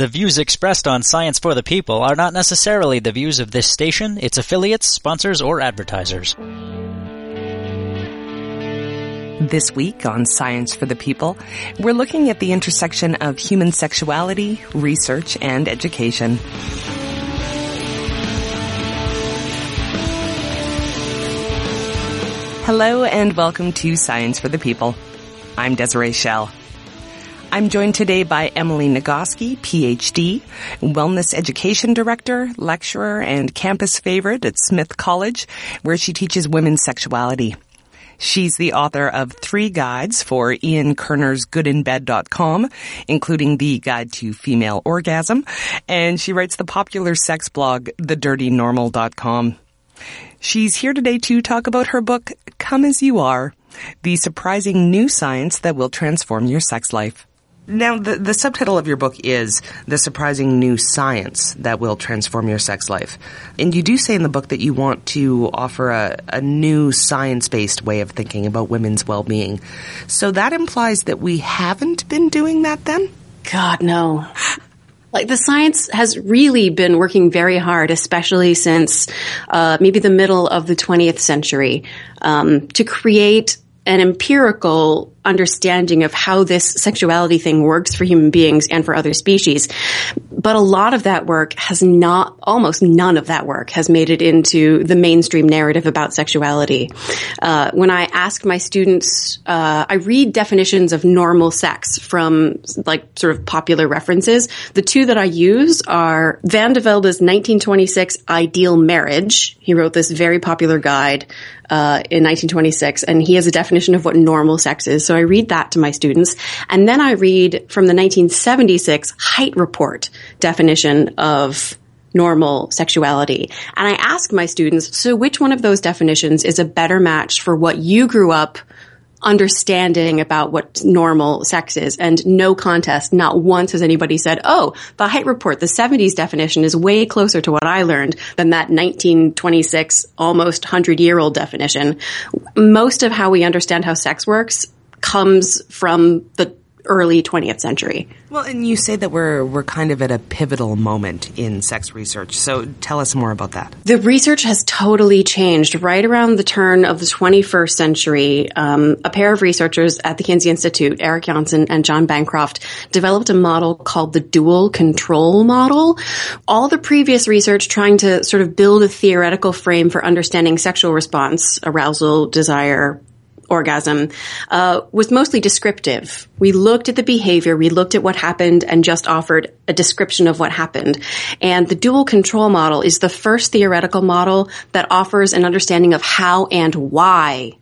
The views expressed on Science for the People are not necessarily the views of this station, its affiliates, sponsors, or advertisers. This week on Science for the People, we're looking at the intersection of human sexuality, research, and education. Hello and welcome to Science for the People. I'm Desiree Schell. I'm joined today by Emily Nagoski, PhD, Wellness Education Director, Lecturer, and Campus Favorite at Smith College, where she teaches women's sexuality. She's the author of three guides for Ian Kerner's goodinbed.com, including the guide to female orgasm, and she writes the popular sex blog, thedirtynormal.com. She's here today to talk about her book, Come As You Are, the surprising new science that will transform your sex life. Now, the, the subtitle of your book is The Surprising New Science That Will Transform Your Sex Life. And you do say in the book that you want to offer a, a new science based way of thinking about women's well being. So that implies that we haven't been doing that then? God, no. Like the science has really been working very hard, especially since uh, maybe the middle of the 20th century, um, to create an empirical understanding of how this sexuality thing works for human beings and for other species. But a lot of that work has not, almost none of that work has made it into the mainstream narrative about sexuality. Uh, when I ask my students, uh, I read definitions of normal sex from like sort of popular references. The two that I use are Van de Velde's 1926 Ideal Marriage. He wrote this very popular guide uh, in 1926, and he has a definition of what normal sex is. So I read that to my students. And then I read from the 1976 Hite Report definition of normal sexuality. And I ask my students, so which one of those definitions is a better match for what you grew up understanding about what normal sex is and no contest. Not once has anybody said, oh, the Hite report, the 70s definition is way closer to what I learned than that 1926, almost 100 year old definition. Most of how we understand how sex works comes from the early 20th century. Well, and you say that we're we're kind of at a pivotal moment in sex research. So tell us more about that. The research has totally changed right around the turn of the 21st century. Um, a pair of researchers at the Kinsey Institute, Erick Janssen and John Bancroft, developed a model called the dual control model. All the previous research trying to sort of build a theoretical frame for understanding sexual response, arousal, desire, orgasm uh, was mostly descriptive. We looked at the behavior, we looked at what happened, and just offered a description of what happened. And the dual control model is the first theoretical model that offers an understanding of how and why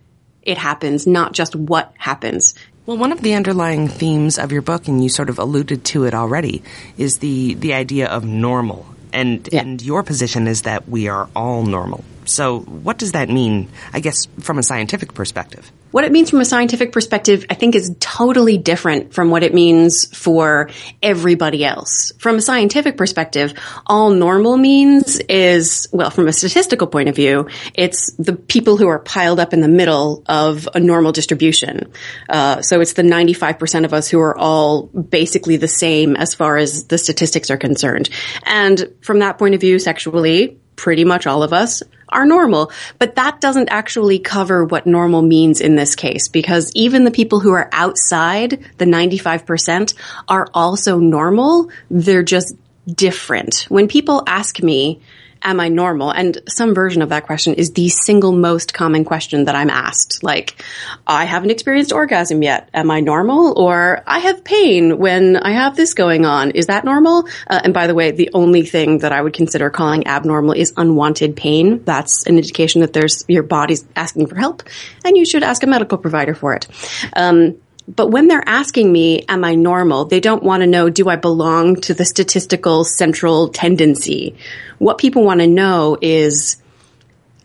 it happens, not just what happens. Well, one of the underlying themes of your book, and you sort of alluded to it already, is the, the idea of normal. And, yeah. and your position is that we are all normal. So, what does that mean, I guess, from a scientific perspective? What it means from a scientific perspective, I think is totally different from what it means for everybody else. From a scientific perspective, all normal means is, well, from a statistical point of view, it's the people who are piled up in the middle of a normal distribution. Uh, so it's the 95% of us who are all basically the same as far as the statistics are concerned. And from that point of view, sexually, pretty much all of us are normal. But that doesn't actually cover what normal means in this case because even the people who are outside the 95% are also normal. They're just different. When people ask me, am I normal? And some version of that question is the single most common question that I'm asked. Like, I haven't experienced orgasm yet. Am I normal? Or I have pain when I have this going on. Is that normal? Uh, and by the way, the only thing that I would consider calling abnormal is unwanted pain. That's an indication that there's your body's asking for help and you should ask a medical provider for it. Um, but when they're asking me, am I normal? They don't want to know, do I belong to the statistical central tendency? What people want to know is,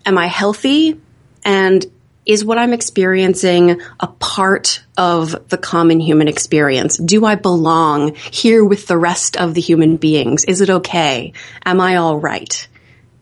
am I healthy? And is what I'm experiencing a part of the common human experience? Do I belong here with the rest of the human beings? Is it okay? Am I all right?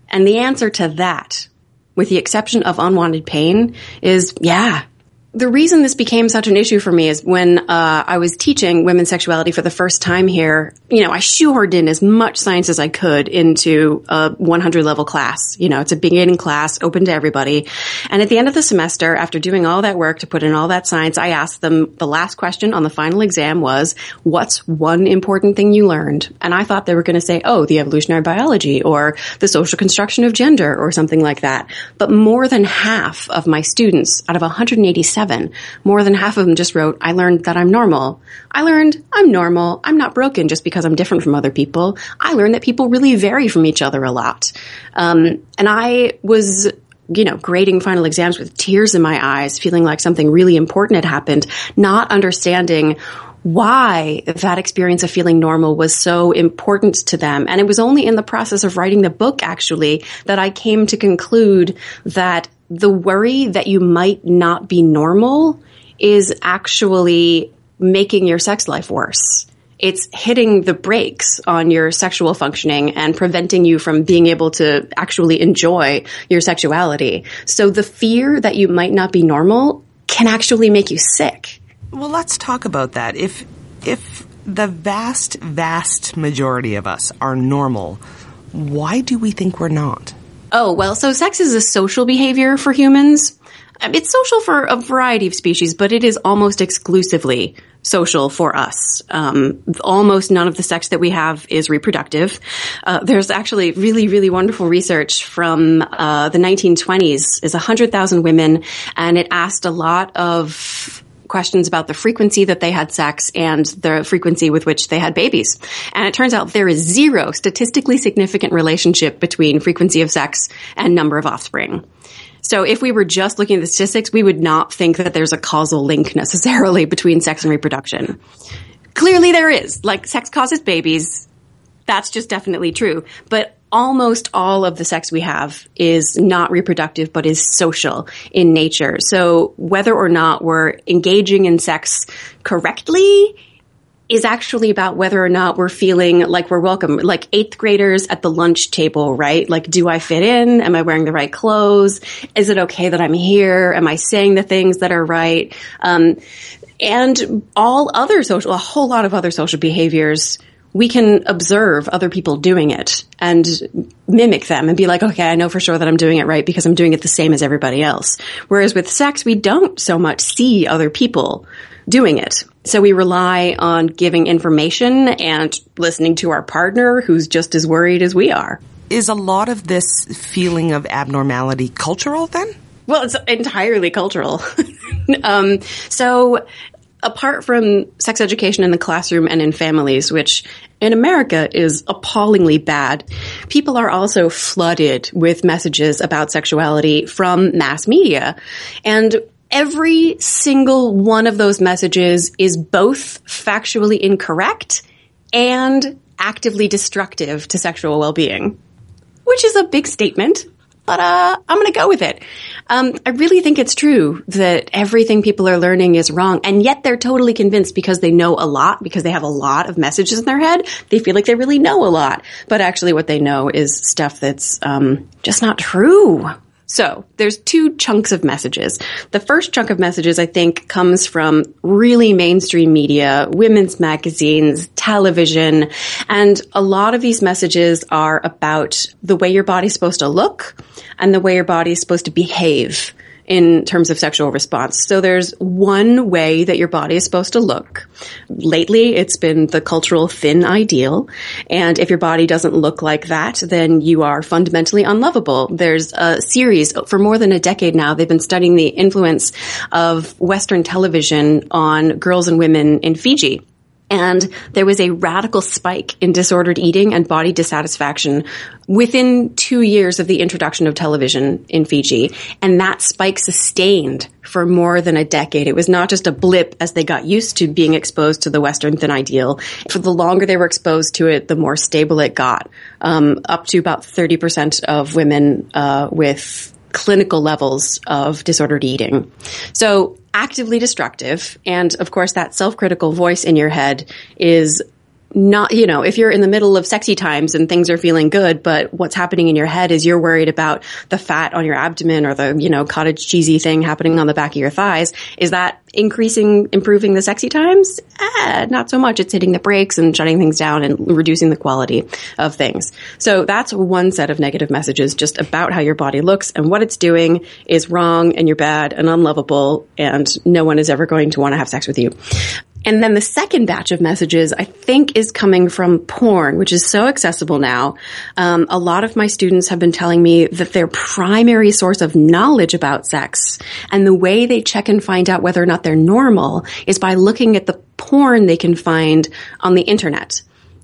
And the answer to that, with the exception of unwanted pain, is yeah, the reason this became such an issue for me is when uh, I was teaching women's sexuality for the first time here. You know, I shoehorned in as much science as I could into a 100 level class. You know, it's a beginning class, open to everybody. And at the end of the semester, after doing all that work to put in all that science, I asked them the last question on the final exam was, "What's one important thing you learned?" And I thought they were going to say, "Oh, the evolutionary biology or the social construction of gender or something like that." But more than half of my students, out of 187 seven. More than half of them just wrote, I learned that I'm normal. I learned I'm normal. I'm not broken just because I'm different from other people. I learned that people really vary from each other a lot. Um, and I was you know, grading final exams with tears in my eyes, feeling like something really important had happened, not understanding why that experience of feeling normal was so important to them. And it was only in the process of writing the book, actually, that I came to conclude that the worry that you might not be normal is actually making your sex life worse. It's hitting the brakes on your sexual functioning and preventing you from being able to actually enjoy your sexuality. So the fear that you might not be normal can actually make you sick. Well, let's talk about that. If, if the vast, vast majority of us are normal, why do we think we're not? Oh, well, so sex is a social behavior for humans. It's social for a variety of species, but it is almost exclusively social for us. Um, almost none of the sex that we have is reproductive. Uh, there's actually really, really wonderful research from uh, the 1920s. is 100,000 women, and it asked a lot of questions about the frequency that they had sex and the frequency with which they had babies. And it turns out there is zero statistically significant relationship between frequency of sex and number of offspring. So if we were just looking at the statistics, we would not think that there's a causal link necessarily between sex and reproduction. Clearly there is. Like sex causes babies. That's just definitely true. But almost all of the sex we have is not reproductive, but is social in nature. So whether or not we're engaging in sex correctly is actually about whether or not we're feeling like we're welcome. Like eighth graders at the lunch table, right? Like, do I fit in? Am I wearing the right clothes? Is it okay that I'm here? Am I saying the things that are right? Um, and all other social, a whole lot of other social behaviors we can observe other people doing it and mimic them and be like, okay, I know for sure that I'm doing it right because I'm doing it the same as everybody else. Whereas with sex, we don't so much see other people doing it. So we rely on giving information and listening to our partner who's just as worried as we are. Is a lot of this feeling of abnormality cultural then? Well, it's entirely cultural. um, so apart from sex education in the classroom and in families, which in America is appallingly bad, people are also flooded with messages about sexuality from mass media. And every single one of those messages is both factually incorrect and actively destructive to sexual well-being, which is a big statement but uh, I'm going to go with it. Um, I really think it's true that everything people are learning is wrong, and yet they're totally convinced because they know a lot, because they have a lot of messages in their head. They feel like they really know a lot, but actually, what they know is stuff that's um, just not true. So there's two chunks of messages. The first chunk of messages, I think, comes from really mainstream media, women's magazines, television, and a lot of these messages are about the way your body's supposed to look and the way your body is supposed to behave in terms of sexual response. So there's one way that your body is supposed to look. Lately, it's been the cultural thin ideal. And if your body doesn't look like that, then you are fundamentally unlovable. There's a series for more than a decade now. They've been studying the influence of Western television on girls and women in Fiji. And there was a radical spike in disordered eating and body dissatisfaction within two years of the introduction of television in Fiji. And that spike sustained for more than a decade. It was not just a blip as they got used to being exposed to the Western thin ideal. For the longer they were exposed to it, the more stable it got. Um, up to about 30% of women uh, with clinical levels of disordered eating. So actively destructive. And of course, that self-critical voice in your head is not, you know, if you're in the middle of sexy times and things are feeling good, but what's happening in your head is you're worried about the fat on your abdomen or the, you know, cottage cheesy thing happening on the back of your thighs, is that increasing, improving the sexy times? Eh, not so much. It's hitting the brakes and shutting things down and reducing the quality of things. So that's one set of negative messages just about how your body looks and what it's doing is wrong and you're bad and unlovable and no one is ever going to want to have sex with you. And then the second batch of messages, I think, is coming from porn, which is so accessible now. Um, a lot of my students have been telling me that their primary source of knowledge about sex and the way they check and find out whether or not they're normal is by looking at the porn they can find on the internet.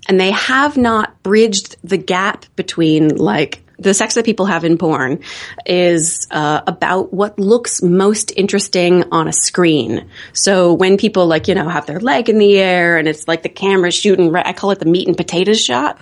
And they have not bridged the gap between like the sex that people have in porn is uh, about what looks most interesting on a screen. So when people like you know have their leg in the air and it's like the camera shooting, I call it the meat and potatoes shot.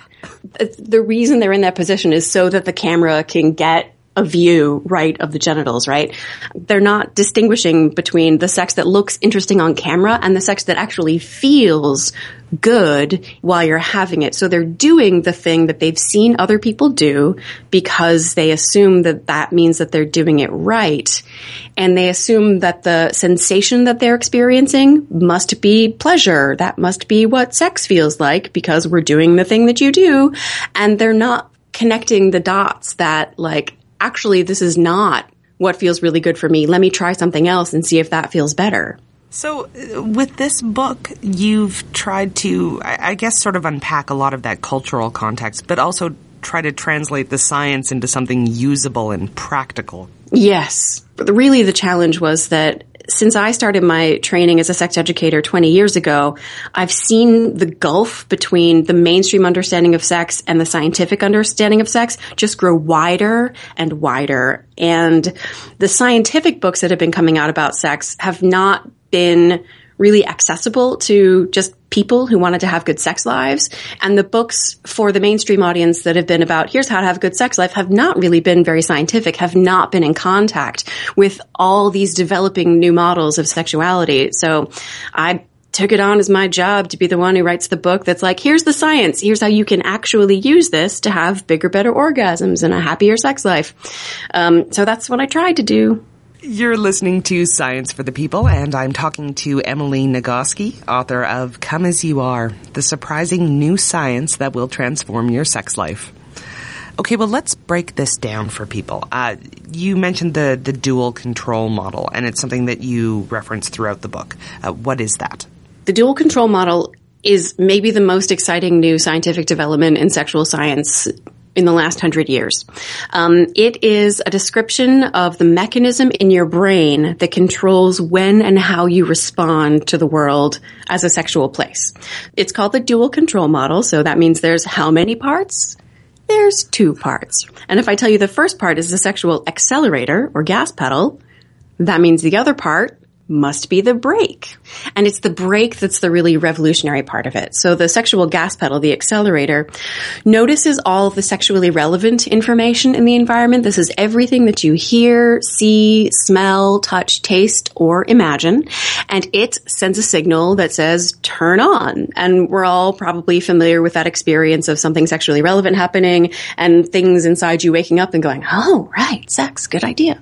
The reason they're in that position is so that the camera can get a view, right, of the genitals, right? They're not distinguishing between the sex that looks interesting on camera and the sex that actually feels good while you're having it. So they're doing the thing that they've seen other people do because they assume that that means that they're doing it right. And they assume that the sensation that they're experiencing must be pleasure. That must be what sex feels like because we're doing the thing that you do. And they're not connecting the dots that like, actually, this is not what feels really good for me. Let me try something else and see if that feels better. So, uh, with this book, you've tried to, I guess, sort of unpack a lot of that cultural context, but also try to translate the science into something usable and practical. Yes. Really, the challenge was that since I started my training as a sex educator 20 years ago, I've seen the gulf between the mainstream understanding of sex and the scientific understanding of sex just grow wider and wider. And the scientific books that have been coming out about sex have not been really accessible to just people who wanted to have good sex lives. And the books for the mainstream audience that have been about here's how to have a good sex life have not really been very scientific, have not been in contact with all these developing new models of sexuality. So I took it on as my job to be the one who writes the book that's like, here's the science. Here's how you can actually use this to have bigger, better orgasms and a happier sex life. Um, so that's what I tried to do. You're listening to Science for the People, and I'm talking to Emily Nagoski, author of Come As You Are, the surprising new science that will transform your sex life. Okay, well, let's break this down for people. Uh, you mentioned the, the dual control model, and it's something that you reference throughout the book. Uh, what is that? The dual control model is maybe the most exciting new scientific development in sexual science in the last hundred years. Um, it is a description of the mechanism in your brain that controls when and how you respond to the world as a sexual place. It's called the dual control model, so that means there's how many parts? There's two parts. And if I tell you the first part is the sexual accelerator or gas pedal, that means the other part must be the brake. And it's the brake that's the really revolutionary part of it. So the sexual gas pedal, the accelerator, notices all of the sexually relevant information in the environment. This is everything that you hear, see, smell, touch, taste, or imagine. And it sends a signal that says turn on. And we're all probably familiar with that experience of something sexually relevant happening and things inside you waking up and going, oh, right, sex, good idea.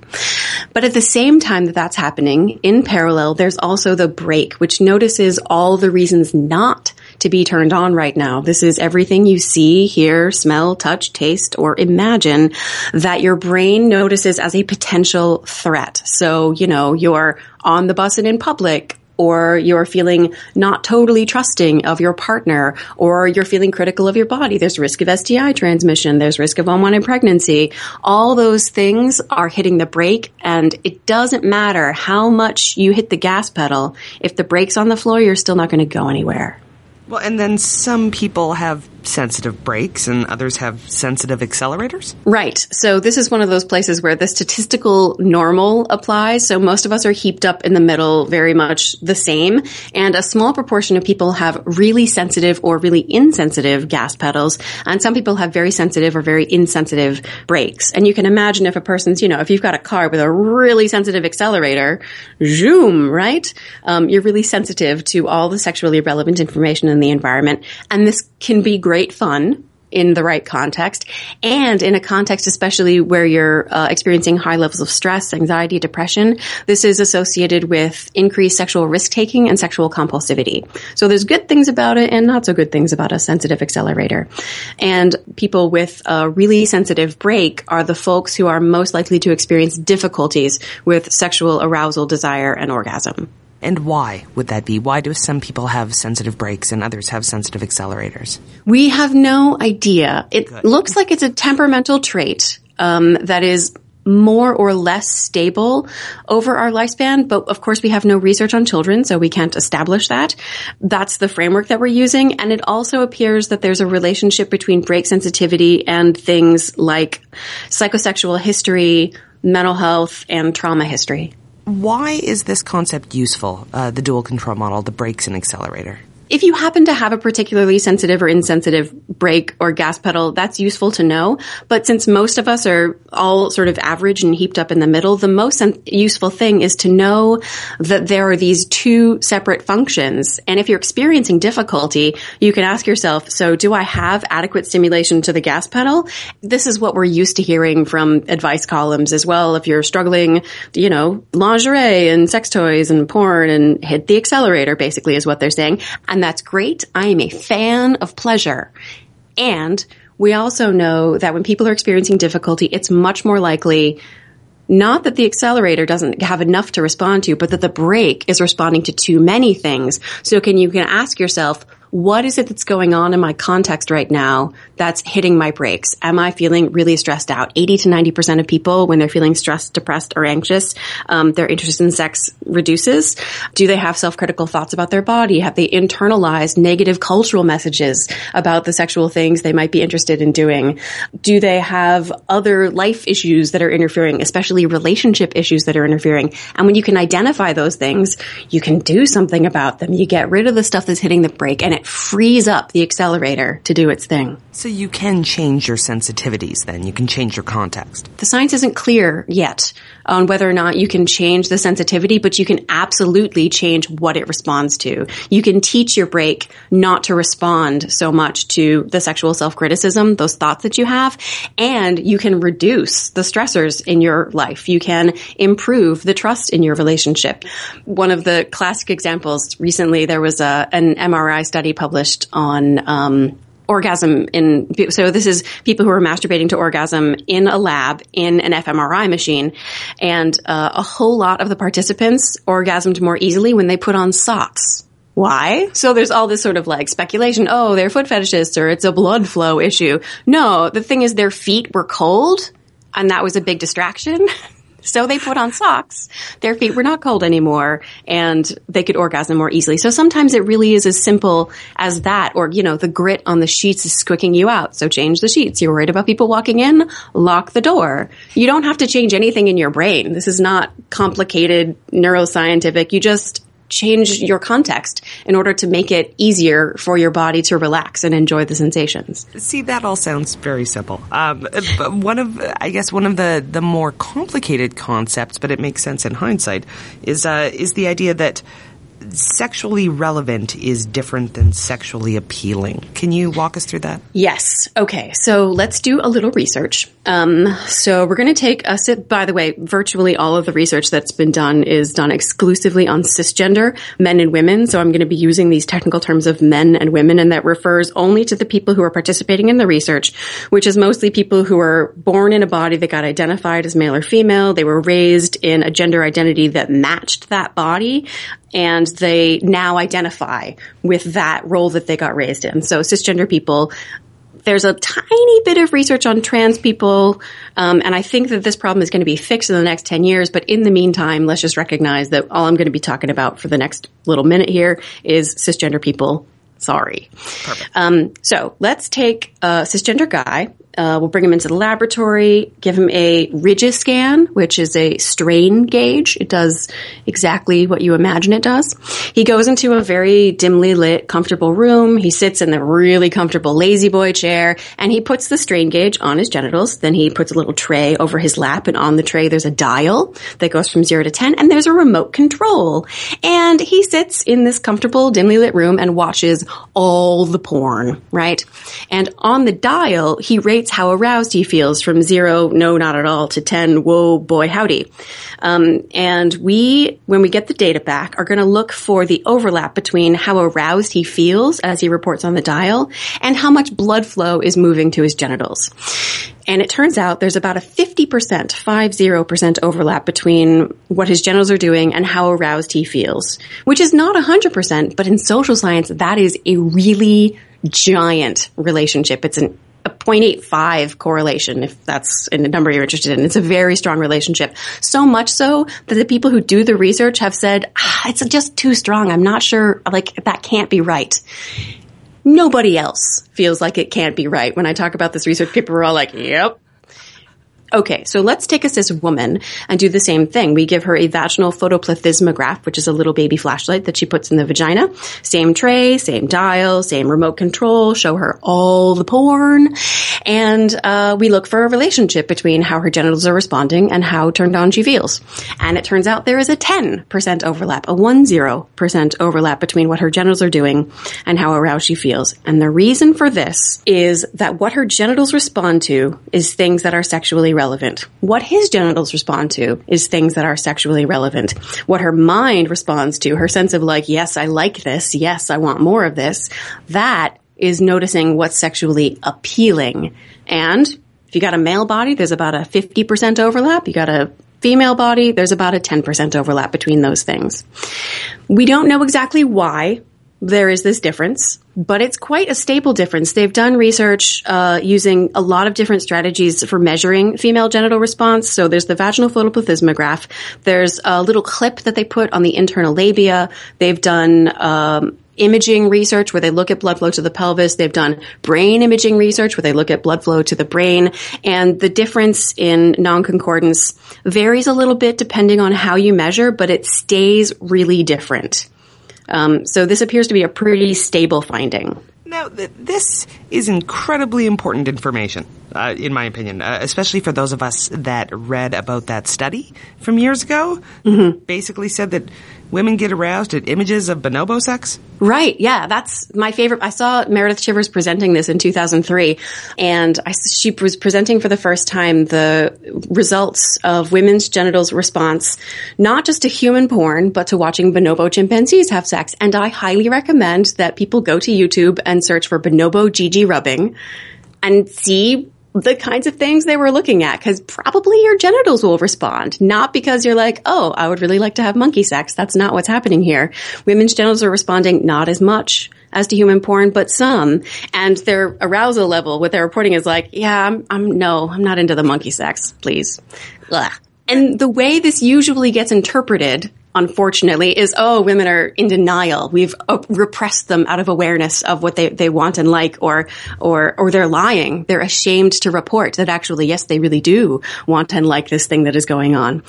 But at the same time that that's happening in parallel, there's also the brake, which notices all the reasons not to be turned on right now. This is everything you see, hear, smell, touch, taste, or imagine that your brain notices as a potential threat. So, you know, you're on the bus and in public, or you're feeling not totally trusting of your partner, or you're feeling critical of your body. There's risk of STI transmission. There's risk of unwanted pregnancy. All those things are hitting the brake and it doesn't matter how much you hit the gas pedal. If the brake's on the floor, you're still not going to go anywhere. Well, and then some people have sensitive brakes and others have sensitive accelerators? Right. So this is one of those places where the statistical normal applies. So most of us are heaped up in the middle very much the same. And a small proportion of people have really sensitive or really insensitive gas pedals. And some people have very sensitive or very insensitive brakes. And you can imagine if a person's, you know, if you've got a car with a really sensitive accelerator, zoom, right? Um, you're really sensitive to all the sexually relevant information in the environment. And this can be great fun in the right context and in a context especially where you're uh, experiencing high levels of stress, anxiety, depression. This is associated with increased sexual risk taking and sexual compulsivity. So there's good things about it and not so good things about a sensitive accelerator. And people with a really sensitive brake are the folks who are most likely to experience difficulties with sexual arousal, desire, and orgasm. And why would that be? Why do some people have sensitive brakes and others have sensitive accelerators? We have no idea. It Good. looks like it's a temperamental trait um, that is more or less stable over our lifespan, but of course we have no research on children, so we can't establish that. That's the framework that we're using, and it also appears that there's a relationship between brake sensitivity and things like psychosexual history, mental health, and trauma history. Why is this concept useful, uh, the dual control model, the brakes and accelerator? If you happen to have a particularly sensitive or insensitive brake or gas pedal, that's useful to know. But since most of us are all sort of average and heaped up in the middle, the most useful thing is to know that there are these two separate functions. And if you're experiencing difficulty, you can ask yourself, so do I have adequate stimulation to the gas pedal? This is what we're used to hearing from advice columns as well. If you're struggling, you know, lingerie and sex toys and porn and hit the accelerator basically is what they're saying. And that's great. I am a fan of pleasure. And we also know that when people are experiencing difficulty, it's much more likely not that the accelerator doesn't have enough to respond to, but that the brake is responding to too many things. So can you can ask yourself, what is it that's going on in my context right now that's hitting my brakes? Am I feeling really stressed out? 80 to 90% of people, when they're feeling stressed, depressed, or anxious, um, their interest in sex reduces. Do they have self-critical thoughts about their body? Have they internalized negative cultural messages about the sexual things they might be interested in doing? Do they have other life issues that are interfering, especially relationship issues that are interfering? And when you can identify those things, you can do something about them. You get rid of the stuff that's hitting the brake and it frees up the accelerator to do its thing. So you can change your sensitivities then. You can change your context. The science isn't clear yet on whether or not you can change the sensitivity, but you can absolutely change what it responds to. You can teach your brake not to respond so much to the sexual self-criticism, those thoughts that you have, and you can reduce the stressors in your life. You can improve the trust in your relationship. One of the classic examples recently, there was a, an MRI study published on um, orgasm in so this is people who are masturbating to orgasm in a lab in an fMRI machine and uh, a whole lot of the participants orgasmed more easily when they put on socks why? So there's all this sort of like speculation. Oh, they're foot fetishists or it's a blood flow issue. No, the thing is their feet were cold and that was a big distraction. So they put on socks. Their feet were not cold anymore and they could orgasm more easily. So sometimes it really is as simple as that or, you know, the grit on the sheets is squicking you out. So change the sheets. You're worried about people walking in? Lock the door. You don't have to change anything in your brain. This is not complicated neuroscientific. You just change your context in order to make it easier for your body to relax and enjoy the sensations. See, that all sounds very simple. Um, one of, I guess, one of the, the more complicated concepts, but it makes sense in hindsight, is uh, is the idea that sexually relevant is different than sexually appealing. Can you walk us through that? Yes. Okay. So let's do a little research. Um, so we're going to take a sip. By the way, virtually all of the research that's been done is done exclusively on cisgender men and women. So I'm going to be using these technical terms of men and women, and that refers only to the people who are participating in the research, which is mostly people who are born in a body that got identified as male or female. They were raised in a gender identity that matched that body and they now identify with that role that they got raised in. So cisgender people there's a tiny bit of research on trans people, um, and I think that this problem is going to be fixed in the next 10 years. But in the meantime, let's just recognize that all I'm going to be talking about for the next little minute here is cisgender people Sorry. Um, so let's take a cisgender guy. Uh, we'll bring him into the laboratory, give him a RigiScan, which is a strain gauge. It does exactly what you imagine it does. He goes into a very dimly lit, comfortable room. He sits in the really comfortable lazy boy chair and he puts the strain gauge on his genitals. Then he puts a little tray over his lap and on the tray there's a dial that goes from zero to 10 and there's a remote control. And he sits in this comfortable, dimly lit room and watches all the porn, right? And on the dial, he rates how aroused he feels from zero, no, not at all, to 10, whoa, boy, howdy. Um, and we, when we get the data back, are going to look for the overlap between how aroused he feels as he reports on the dial and how much blood flow is moving to his genitals. And it turns out there's about a 50%, 50% overlap between what his genitals are doing and how aroused he feels, which is not 100%, but in social science, that is a really giant relationship. It's an a 0.85 correlation, if that's a number you're interested in. It's a very strong relationship. So much so that the people who do the research have said, ah, it's just too strong. I'm not sure, like, that can't be right. Nobody else feels like it can't be right. When I talk about this research, people are all like, yep, Okay, so let's take a cis woman and do the same thing. We give her a vaginal photoplethysmograph, which is a little baby flashlight that she puts in the vagina. Same tray, same dial, same remote control, show her all the porn. And uh, we look for a relationship between how her genitals are responding and how turned on she feels. And it turns out there is a 10% overlap, a 10% overlap between what her genitals are doing and how aroused she feels. And the reason for this is that what her genitals respond to is things that are sexually relevant relevant. What his genitals respond to is things that are sexually relevant. What her mind responds to, her sense of like, yes, I like this. Yes, I want more of this. That is noticing what's sexually appealing. And if you got a male body, there's about a 50% overlap. You got a female body, there's about a 10% overlap between those things. We don't know exactly why there is this difference, but it's quite a stable difference. They've done research uh, using a lot of different strategies for measuring female genital response. So there's the vaginal photoplethysmograph. There's a little clip that they put on the internal labia. They've done um, imaging research where they look at blood flow to the pelvis. They've done brain imaging research where they look at blood flow to the brain. And the difference in non-concordance varies a little bit depending on how you measure, but it stays really different. Um, so this appears to be a pretty stable finding. Now, th- this is incredibly important information, uh, in my opinion, uh, especially for those of us that read about that study from years ago. Mm-hmm. Basically said that women get aroused at images of bonobo sex? Right. Yeah. That's my favorite. I saw Meredith Chivers presenting this in 2003 and I, she was presenting for the first time the results of women's genitals response, not just to human porn, but to watching bonobo chimpanzees have sex. And I highly recommend that people go to YouTube and search for bonobo GG rubbing and see the kinds of things they were looking at because probably your genitals will respond, not because you're like, oh, I would really like to have monkey sex. That's not what's happening here. Women's genitals are responding not as much as to human porn, but some. And their arousal level, what they're reporting is like, yeah, I'm, I'm no, I'm not into the monkey sex, please. Ugh. And the way this usually gets interpreted unfortunately, is, oh, women are in denial. We've repressed them out of awareness of what they, they want and like, or, or, or they're lying. They're ashamed to report that actually, yes, they really do want and like this thing that is going on.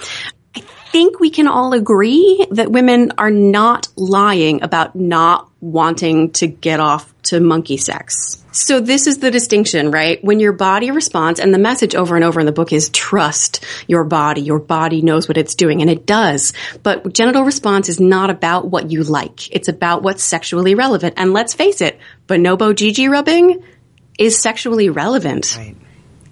Think we can all agree that women are not lying about not wanting to get off to monkey sex. So this is the distinction, right? When your body responds, and the message over and over in the book is trust your body. Your body knows what it's doing, and it does. But genital response is not about what you like. It's about what's sexually relevant. And let's face it, bonobo GG rubbing is sexually relevant. Right.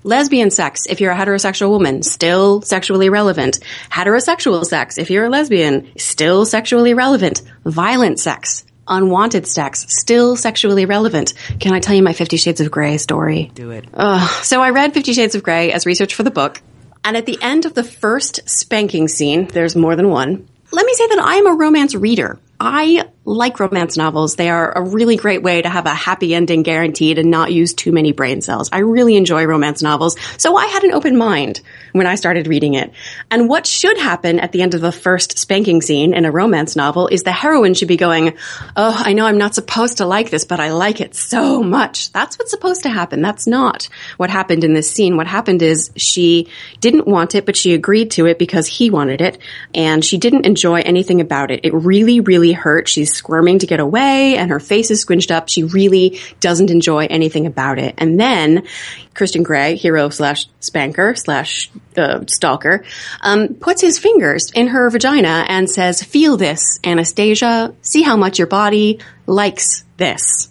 Lesbian sex, if you're a heterosexual woman, still sexually relevant. Heterosexual sex, if you're a lesbian, still sexually relevant. Violent sex, unwanted sex, still sexually relevant. Can I tell you my Fifty Shades of Grey story? Do it. Uh, so I read Fifty Shades of Grey as research for the book. And at the end of the first spanking scene, there's more than one. Let me say that I am a romance reader. I like romance novels. They are a really great way to have a happy ending guaranteed and not use too many brain cells. I really enjoy romance novels. So I had an open mind when I started reading it. And what should happen at the end of the first spanking scene in a romance novel is the heroine should be going, Oh, I know I'm not supposed to like this, but I like it so much. That's what's supposed to happen. That's not what happened in this scene. What happened is she didn't want it, but she agreed to it because he wanted it. And she didn't enjoy anything about it. It really, really hurt. She's squirming to get away and her face is squinched up. She really doesn't enjoy anything about it. And then Christian Grey, hero slash spanker slash uh, stalker, um, puts his fingers in her vagina and says, feel this, Anastasia. See how much your body likes this.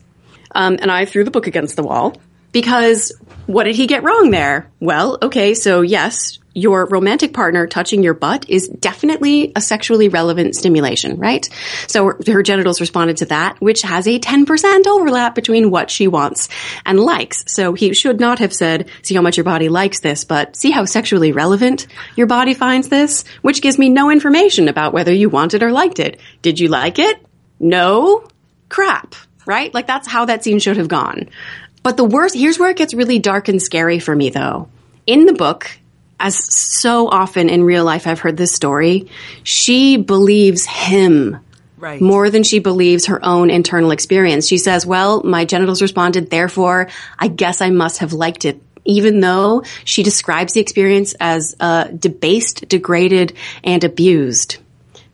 Um, and I threw the book against the wall because what did he get wrong there? Well, okay, so yes, your romantic partner touching your butt is definitely a sexually relevant stimulation, right? So her, genitals responded to that, which has a 10% overlap between what she wants and likes. So he should not have said, see how much your body likes this, but see how sexually relevant your body finds this, which gives me no information about whether you wanted or liked it. Did you like it? No? Crap. Right? Like that's how that scene should have gone. But the worst, here's where it gets really dark and scary for me though. In the book, as so often in real life I've heard this story, she believes him. Right. More than she believes her own internal experience. She says, well, my genitals responded, therefore, I guess I must have liked it even though she describes the experience as uh, debased, degraded, and abused.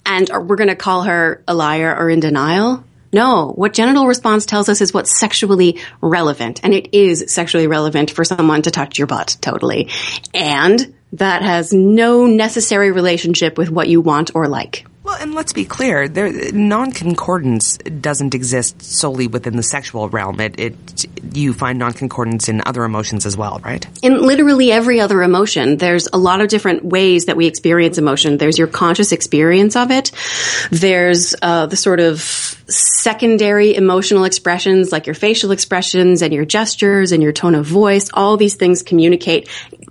And we're going to call her a liar or in denial. No, what genital response tells us is what's sexually relevant. And it is sexually relevant for someone to touch your butt, totally. And that has no necessary relationship with what you want or like. Well, and let's be clear, there, non-concordance doesn't exist solely within the sexual realm. It, it, you find non-concordance in other emotions as well, right? In literally every other emotion, there's a lot of different ways that we experience emotion. There's your conscious experience of it. There's uh, the sort of secondary emotional expressions like your facial expressions and your gestures and your tone of voice. All these things communicate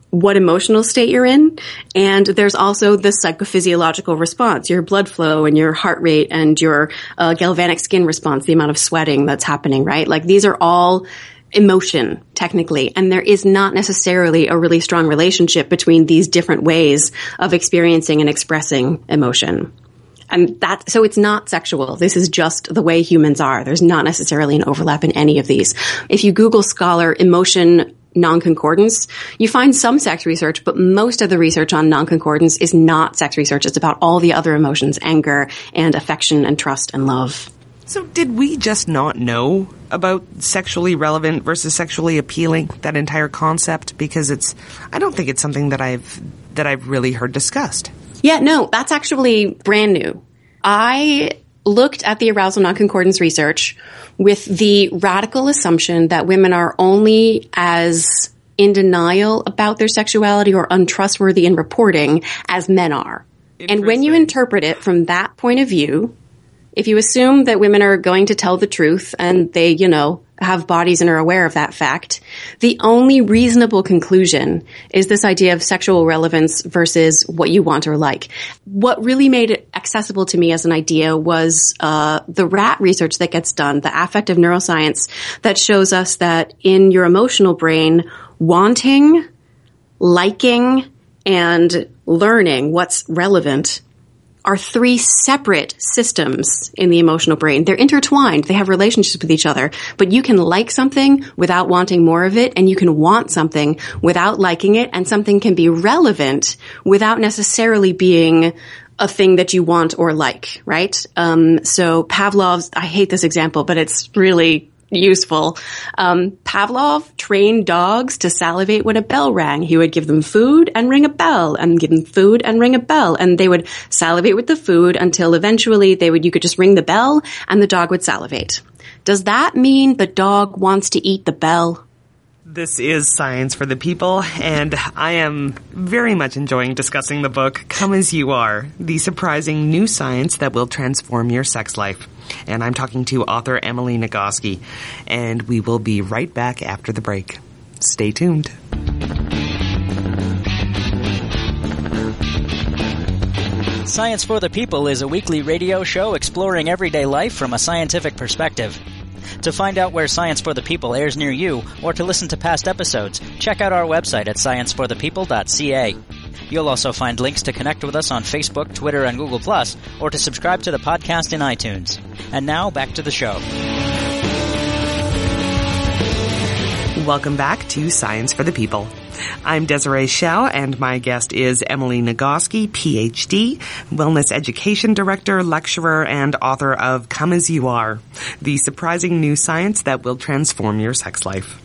what emotional state you're in. And there's also the psychophysiological response, your blood flow and your heart rate and your uh, galvanic skin response, the amount of sweating that's happening, right? Like these are all emotion technically and there is not necessarily a really strong relationship between these different ways of experiencing and expressing emotion and that so it's not sexual this is just the way humans are there's not necessarily an overlap in any of these if you google scholar emotion non-concordance, you find some sex research, but most of the research on non-concordance is not sex research. It's about all the other emotions, anger and affection and trust and love. So did we just not know about sexually relevant versus sexually appealing, that entire concept? Because it's, I don't think it's something that I've, that I've really heard discussed. Yeah, no, that's actually brand new. I looked at the arousal non-concordance research with the radical assumption that women are only as in denial about their sexuality or untrustworthy in reporting as men are. And when you interpret it from that point of view, if you assume that women are going to tell the truth and they, you know, have bodies and are aware of that fact. The only reasonable conclusion is this idea of sexual relevance versus what you want or like. What really made it accessible to me as an idea was uh, the rat research that gets done, the affective neuroscience that shows us that in your emotional brain, wanting, liking, and learning what's relevant are three separate systems in the emotional brain. They're intertwined. They have relationships with each other, but you can like something without wanting more of it and you can want something without liking it and something can be relevant without necessarily being a thing that you want or like, right? Um, so Pavlov's, I hate this example, but it's really useful. Um, Pavlov trained dogs to salivate when a bell rang. He would give them food and ring a bell and give them food and ring a bell. And they would salivate with the food until eventually they would, you could just ring the bell and the dog would salivate. Does that mean the dog wants to eat the bell? This is Science for the People, and I am very much enjoying discussing the book Come As You Are, the surprising new science that will transform your sex life. And I'm talking to author Emily Nagoski, and we will be right back after the break. Stay tuned. Science for the People is a weekly radio show exploring everyday life from a scientific perspective. To find out where Science for the People airs near you, or to listen to past episodes, check out our website at scienceforthepeople.ca. You'll also find links to connect with us on Facebook, Twitter, and Google+, or to subscribe to the podcast in iTunes. And now, back to the show. Welcome back to Science for the People. I'm Desiree Schell and my guest is Emily Nagoski, PhD, Wellness Education Director, Lecturer, and author of Come As You Are, the surprising new science that will transform your sex life.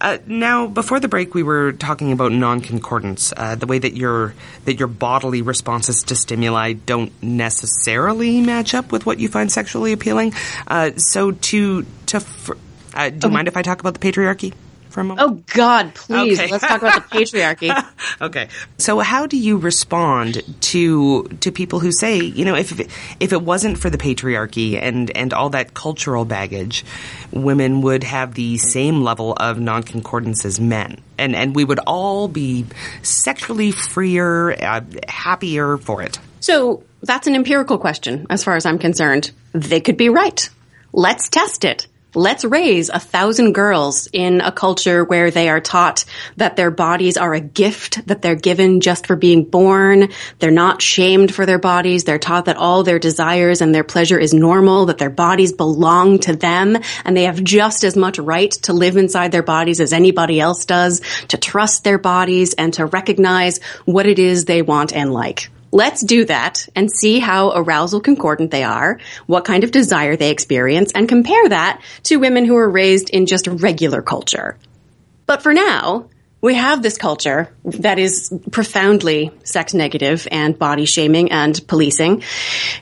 Uh, now, before the break, we were talking about non-concordance, uh, the way that your that your bodily responses to stimuli don't necessarily match up with what you find sexually appealing. Uh, so, to to fr- uh, do you okay. mind if I talk about the patriarchy? For a moment? Oh God, please. Okay. Let's talk about the patriarchy. okay. So how do you respond to to people who say, you know, if if it wasn't for the patriarchy and and all that cultural baggage, women would have the same level of non-concordance as men, and and we would all be sexually freer, uh, happier for it. So that's an empirical question, as far as I'm concerned. They could be right. Let's test it let's raise a thousand girls in a culture where they are taught that their bodies are a gift that they're given just for being born. They're not shamed for their bodies. They're taught that all their desires and their pleasure is normal, that their bodies belong to them and they have just as much right to live inside their bodies as anybody else does, to trust their bodies and to recognize what it is they want and like. Let's do that and see how arousal concordant they are, what kind of desire they experience, and compare that to women who are raised in just regular culture. But for now, we have this culture that is profoundly sex negative and body shaming and policing.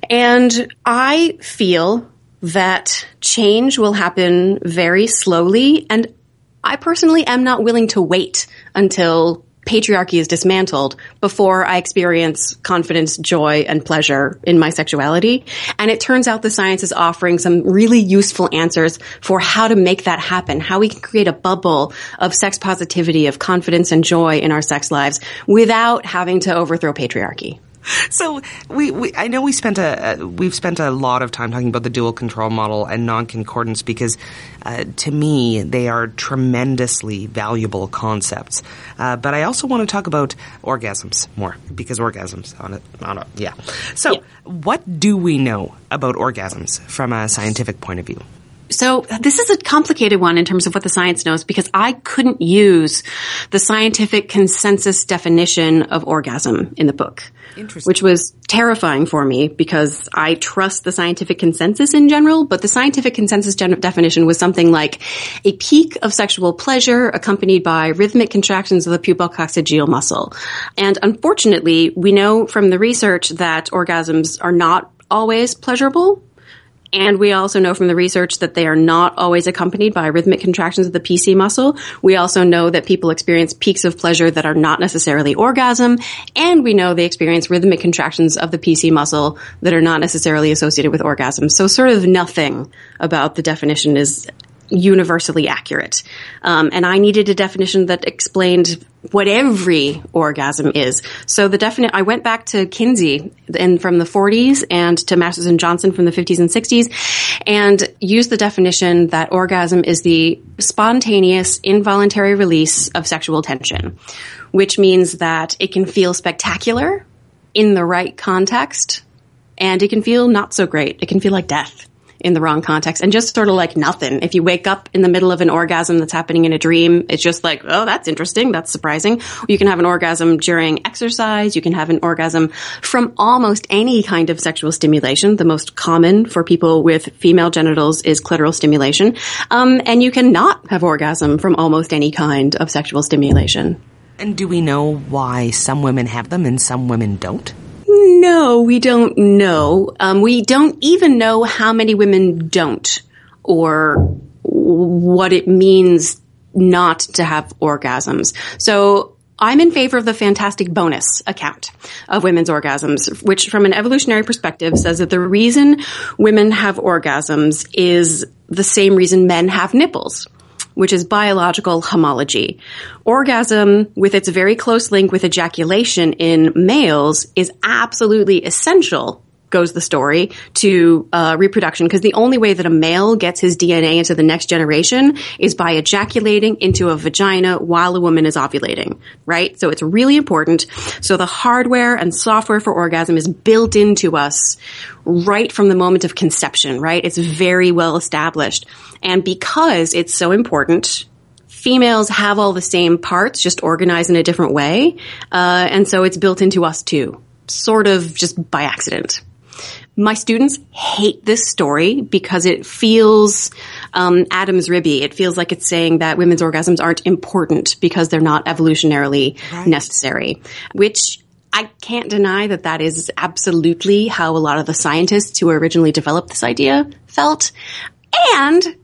And I feel that change will happen very slowly. And I personally am not willing to wait until patriarchy is dismantled before I experience confidence, joy, and pleasure in my sexuality. And it turns out the science is offering some really useful answers for how to make that happen, how we can create a bubble of sex positivity, of confidence and joy in our sex lives without having to overthrow patriarchy. So we, we, I know we spent a, we've spent a lot of time talking about the dual control model and non-concordance because, uh, to me, they are tremendously valuable concepts. Uh, but I also want to talk about orgasms more because orgasms on it, on it, yeah. So, yeah. what do we know about orgasms from a scientific point of view? So this is a complicated one in terms of what the science knows because I couldn't use the scientific consensus definition of orgasm in the book, which was terrifying for me because I trust the scientific consensus in general, but the scientific consensus gen- definition was something like a peak of sexual pleasure accompanied by rhythmic contractions of the pubococcygeal muscle. And unfortunately, we know from the research that orgasms are not always pleasurable and we also know from the research that they are not always accompanied by rhythmic contractions of the PC muscle. We also know that people experience peaks of pleasure that are not necessarily orgasm. And we know they experience rhythmic contractions of the PC muscle that are not necessarily associated with orgasm. So sort of nothing about the definition is universally accurate. Um, and I needed a definition that explained what every orgasm is. So the definite, I went back to Kinsey and from the 40s and to Masters and Johnson from the 50s and 60s and used the definition that orgasm is the spontaneous involuntary release of sexual tension, which means that it can feel spectacular in the right context and it can feel not so great. It can feel like death in the wrong context and just sort of like nothing. If you wake up in the middle of an orgasm that's happening in a dream, it's just like, oh, that's interesting. That's surprising. You can have an orgasm during exercise. You can have an orgasm from almost any kind of sexual stimulation. The most common for people with female genitals is clitoral stimulation. Um, and you cannot have orgasm from almost any kind of sexual stimulation. And do we know why some women have them and some women don't? No, we don't know. Um, we don't even know how many women don't or what it means not to have orgasms. So I'm in favor of the fantastic bonus account of women's orgasms, which from an evolutionary perspective says that the reason women have orgasms is the same reason men have nipples which is biological homology. Orgasm, with its very close link with ejaculation in males, is absolutely essential goes the story to uh, reproduction because the only way that a male gets his DNA into the next generation is by ejaculating into a vagina while a woman is ovulating, right? So it's really important. So the hardware and software for orgasm is built into us right from the moment of conception, right? It's very well established. And because it's so important, females have all the same parts, just organized in a different way. Uh, and so it's built into us too, sort of just by accident. My students hate this story because it feels um, Adam's ribby. It feels like it's saying that women's orgasms aren't important because they're not evolutionarily right. necessary, which I can't deny that that is absolutely how a lot of the scientists who originally developed this idea felt. And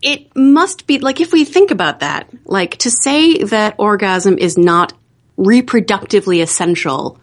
it must be like if we think about that, like to say that orgasm is not reproductively essential,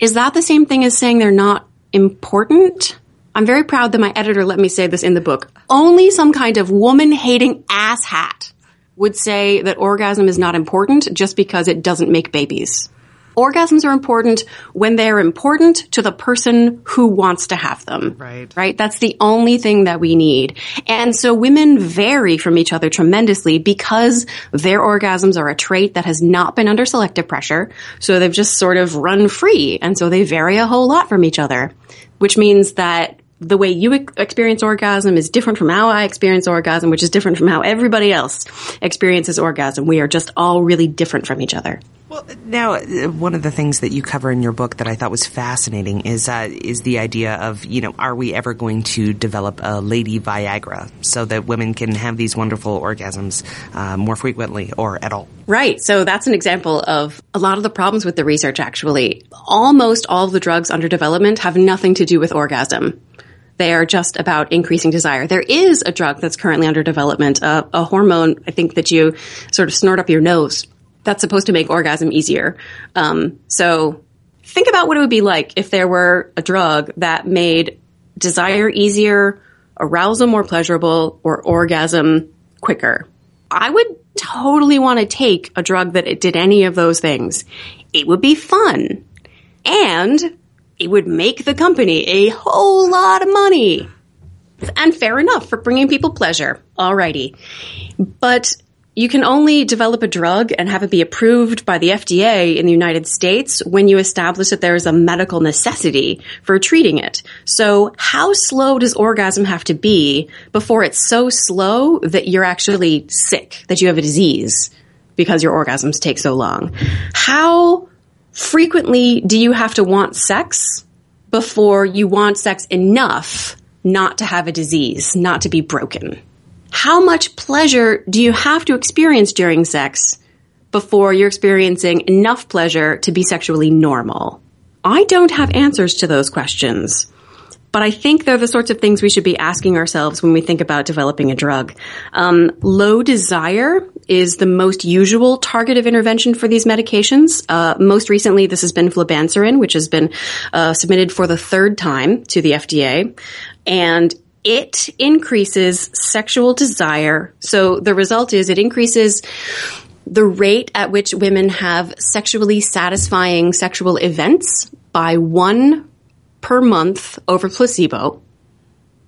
is that the same thing as saying they're not important. I'm very proud that my editor let me say this in the book. Only some kind of woman hating asshat would say that orgasm is not important just because it doesn't make babies. Orgasms are important when they're important to the person who wants to have them. Right. Right? That's the only thing that we need. And so women vary from each other tremendously because their orgasms are a trait that has not been under selective pressure. So they've just sort of run free. And so they vary a whole lot from each other, which means that the way you experience orgasm is different from how I experience orgasm, which is different from how everybody else experiences orgasm. We are just all really different from each other. Well, now uh, one of the things that you cover in your book that I thought was fascinating is uh, is the idea of you know are we ever going to develop a lady Viagra so that women can have these wonderful orgasms uh, more frequently or at all? Right. So that's an example of a lot of the problems with the research. Actually, almost all of the drugs under development have nothing to do with orgasm. They are just about increasing desire. There is a drug that's currently under development, uh, a hormone, I think that you sort of snort up your nose that's supposed to make orgasm easier. Um, so think about what it would be like if there were a drug that made desire easier, arousal more pleasurable, or orgasm quicker. I would totally want to take a drug that did any of those things. It would be fun. And it would make the company a whole lot of money. And fair enough for bringing people pleasure. Alrighty. But you can only develop a drug and have it be approved by the FDA in the United States when you establish that there is a medical necessity for treating it. So how slow does orgasm have to be before it's so slow that you're actually sick, that you have a disease because your orgasms take so long? How frequently do you have to want sex before you want sex enough not to have a disease, not to be broken? How much pleasure do you have to experience during sex before you're experiencing enough pleasure to be sexually normal? I don't have answers to those questions. But I think they're the sorts of things we should be asking ourselves when we think about developing a drug. Um, low desire is the most usual target of intervention for these medications. Uh, most recently, this has been flibanserin, which has been uh, submitted for the third time to the FDA. And it increases sexual desire. So the result is it increases the rate at which women have sexually satisfying sexual events by one per month over placebo.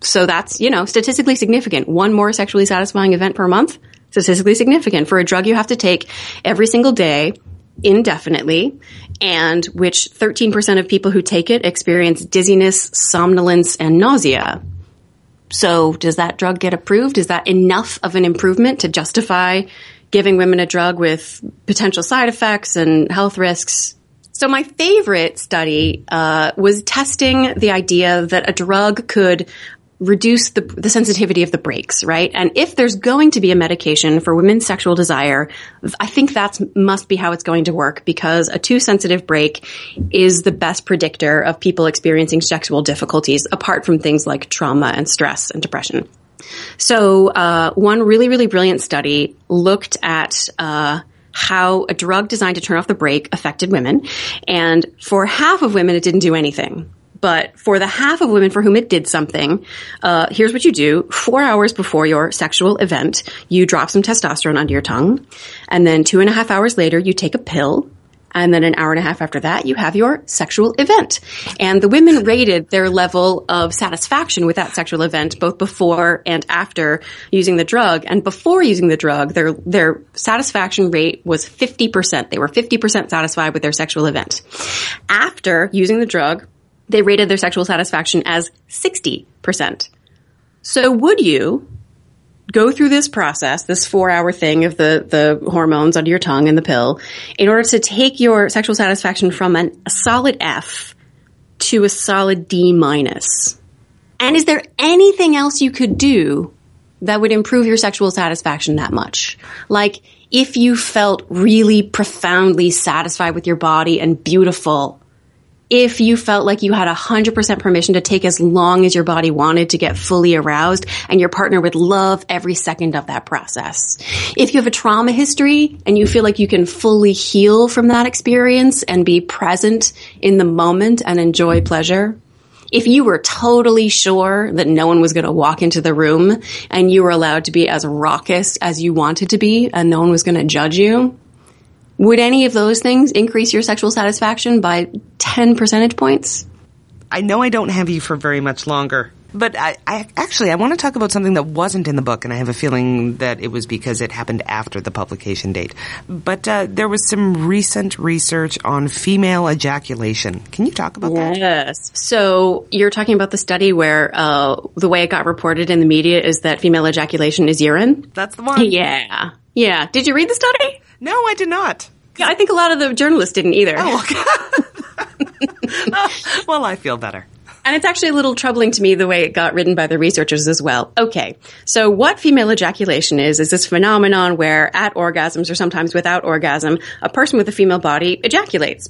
So that's, you know, statistically significant. One more sexually satisfying event per month, statistically significant for a drug you have to take every single day indefinitely and which 13% of people who take it experience dizziness, somnolence, and nausea. So does that drug get approved? Is that enough of an improvement to justify giving women a drug with potential side effects and health risks? So my favorite study uh, was testing the idea that a drug could reduce the, the sensitivity of the brakes, right? And if there's going to be a medication for women's sexual desire, I think that must be how it's going to work because a too sensitive brake is the best predictor of people experiencing sexual difficulties apart from things like trauma and stress and depression. So, uh, one really, really brilliant study looked at, uh, how a drug designed to turn off the brake affected women. And for half of women, it didn't do anything But for the half of women for whom it did something, uh, here's what you do. Four hours before your sexual event, you drop some testosterone under your tongue. And then two and a half hours later, you take a pill. And then an hour and a half after that, you have your sexual event. And the women rated their level of satisfaction with that sexual event both before and after using the drug. And before using the drug, their, their satisfaction rate was 50%. They were 50% satisfied with their sexual event. After using the drug, they rated their sexual satisfaction as 60%. So would you go through this process, this four hour thing of the, the hormones under your tongue and the pill, in order to take your sexual satisfaction from an, a solid F to a solid D minus? And is there anything else you could do that would improve your sexual satisfaction that much? Like, if you felt really profoundly satisfied with your body and beautiful, if you felt like you had 100% permission to take as long as your body wanted to get fully aroused and your partner would love every second of that process. If you have a trauma history and you feel like you can fully heal from that experience and be present in the moment and enjoy pleasure. If you were totally sure that no one was going to walk into the room and you were allowed to be as raucous as you wanted to be and no one was going to judge you, would any of those things increase your sexual satisfaction by 10 percentage points? I know I don't have you for very much longer, but I, I, actually I want to talk about something that wasn't in the book, and I have a feeling that it was because it happened after the publication date. But uh, there was some recent research on female ejaculation. Can you talk about yes. that? Yes. So you're talking about the study where uh, the way it got reported in the media is that female ejaculation is urine. That's the one. Yeah. Yeah. Did you read the study? No, I did not. Yeah, I think a lot of the journalists didn't either. Oh, okay. well, I feel better. And it's actually a little troubling to me the way it got written by the researchers as well. Okay. So what female ejaculation is, is this phenomenon where at orgasms or sometimes without orgasm, a person with a female body ejaculates.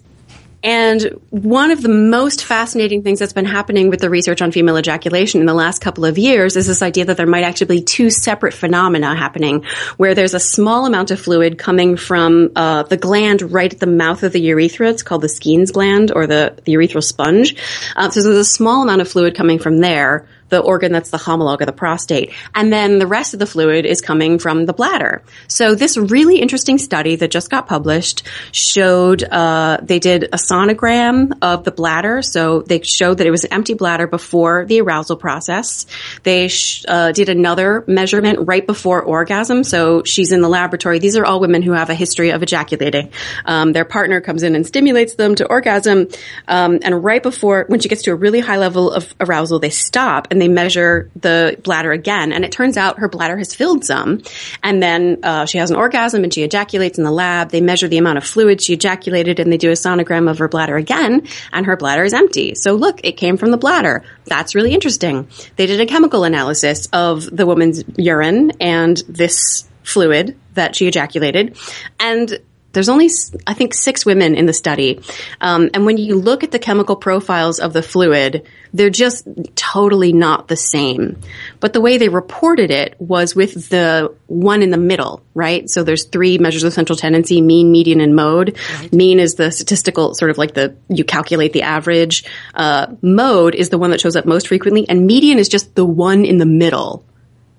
And one of the most fascinating things that's been happening with the research on female ejaculation in the last couple of years is this idea that there might actually be two separate phenomena happening, where there's a small amount of fluid coming from uh, the gland right at the mouth of the urethra. It's called the Skene's gland or the, the urethral sponge. Uh, so there's a small amount of fluid coming from there the organ that's the homologue of the prostate. And then the rest of the fluid is coming from the bladder. So this really interesting study that just got published showed, uh, they did a sonogram of the bladder. So they showed that it was an empty bladder before the arousal process. They sh- uh, did another measurement right before orgasm. So she's in the laboratory. These are all women who have a history of ejaculating. Um, their partner comes in and stimulates them to orgasm. Um, and right before, when she gets to a really high level of arousal, they stop and they measure the bladder again. And it turns out her bladder has filled some. And then uh, she has an orgasm and she ejaculates in the lab. They measure the amount of fluid she ejaculated and they do a sonogram of her bladder again. And her bladder is empty. So look, it came from the bladder. That's really interesting. They did a chemical analysis of the woman's urine and this fluid that she ejaculated. And there's only, I think, six women in the study. Um, and when you look at the chemical profiles of the fluid, they're just totally not the same. But the way they reported it was with the one in the middle, right? So there's three measures of central tendency, mean, median, and mode. Right. Mean is the statistical, sort of like the, you calculate the average. Uh, mode is the one that shows up most frequently, and median is just the one in the middle,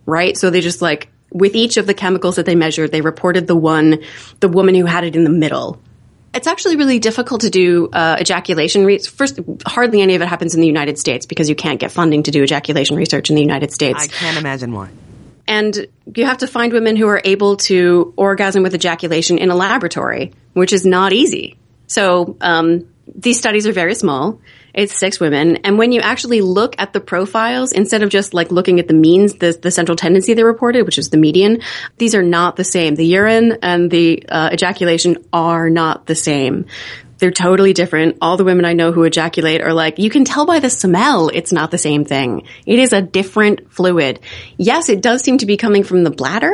right? So they just like, with each of the chemicals that they measured, they reported the one, the woman who had it in the middle. It's actually really difficult to do uh, ejaculation. research. First, hardly any of it happens in the United States because you can't get funding to do ejaculation research in the United States. I can't imagine why. And you have to find women who are able to orgasm with ejaculation in a laboratory, which is not easy. So um, these studies are very small. It's six women. And when you actually look at the profiles, instead of just like looking at the means, the, the central tendency they reported, which is the median, these are not the same. The urine and the uh, ejaculation are not the same. They're totally different. All the women I know who ejaculate are like, you can tell by the smell it's not the same thing. It is a different fluid. Yes, it does seem to be coming from the bladder,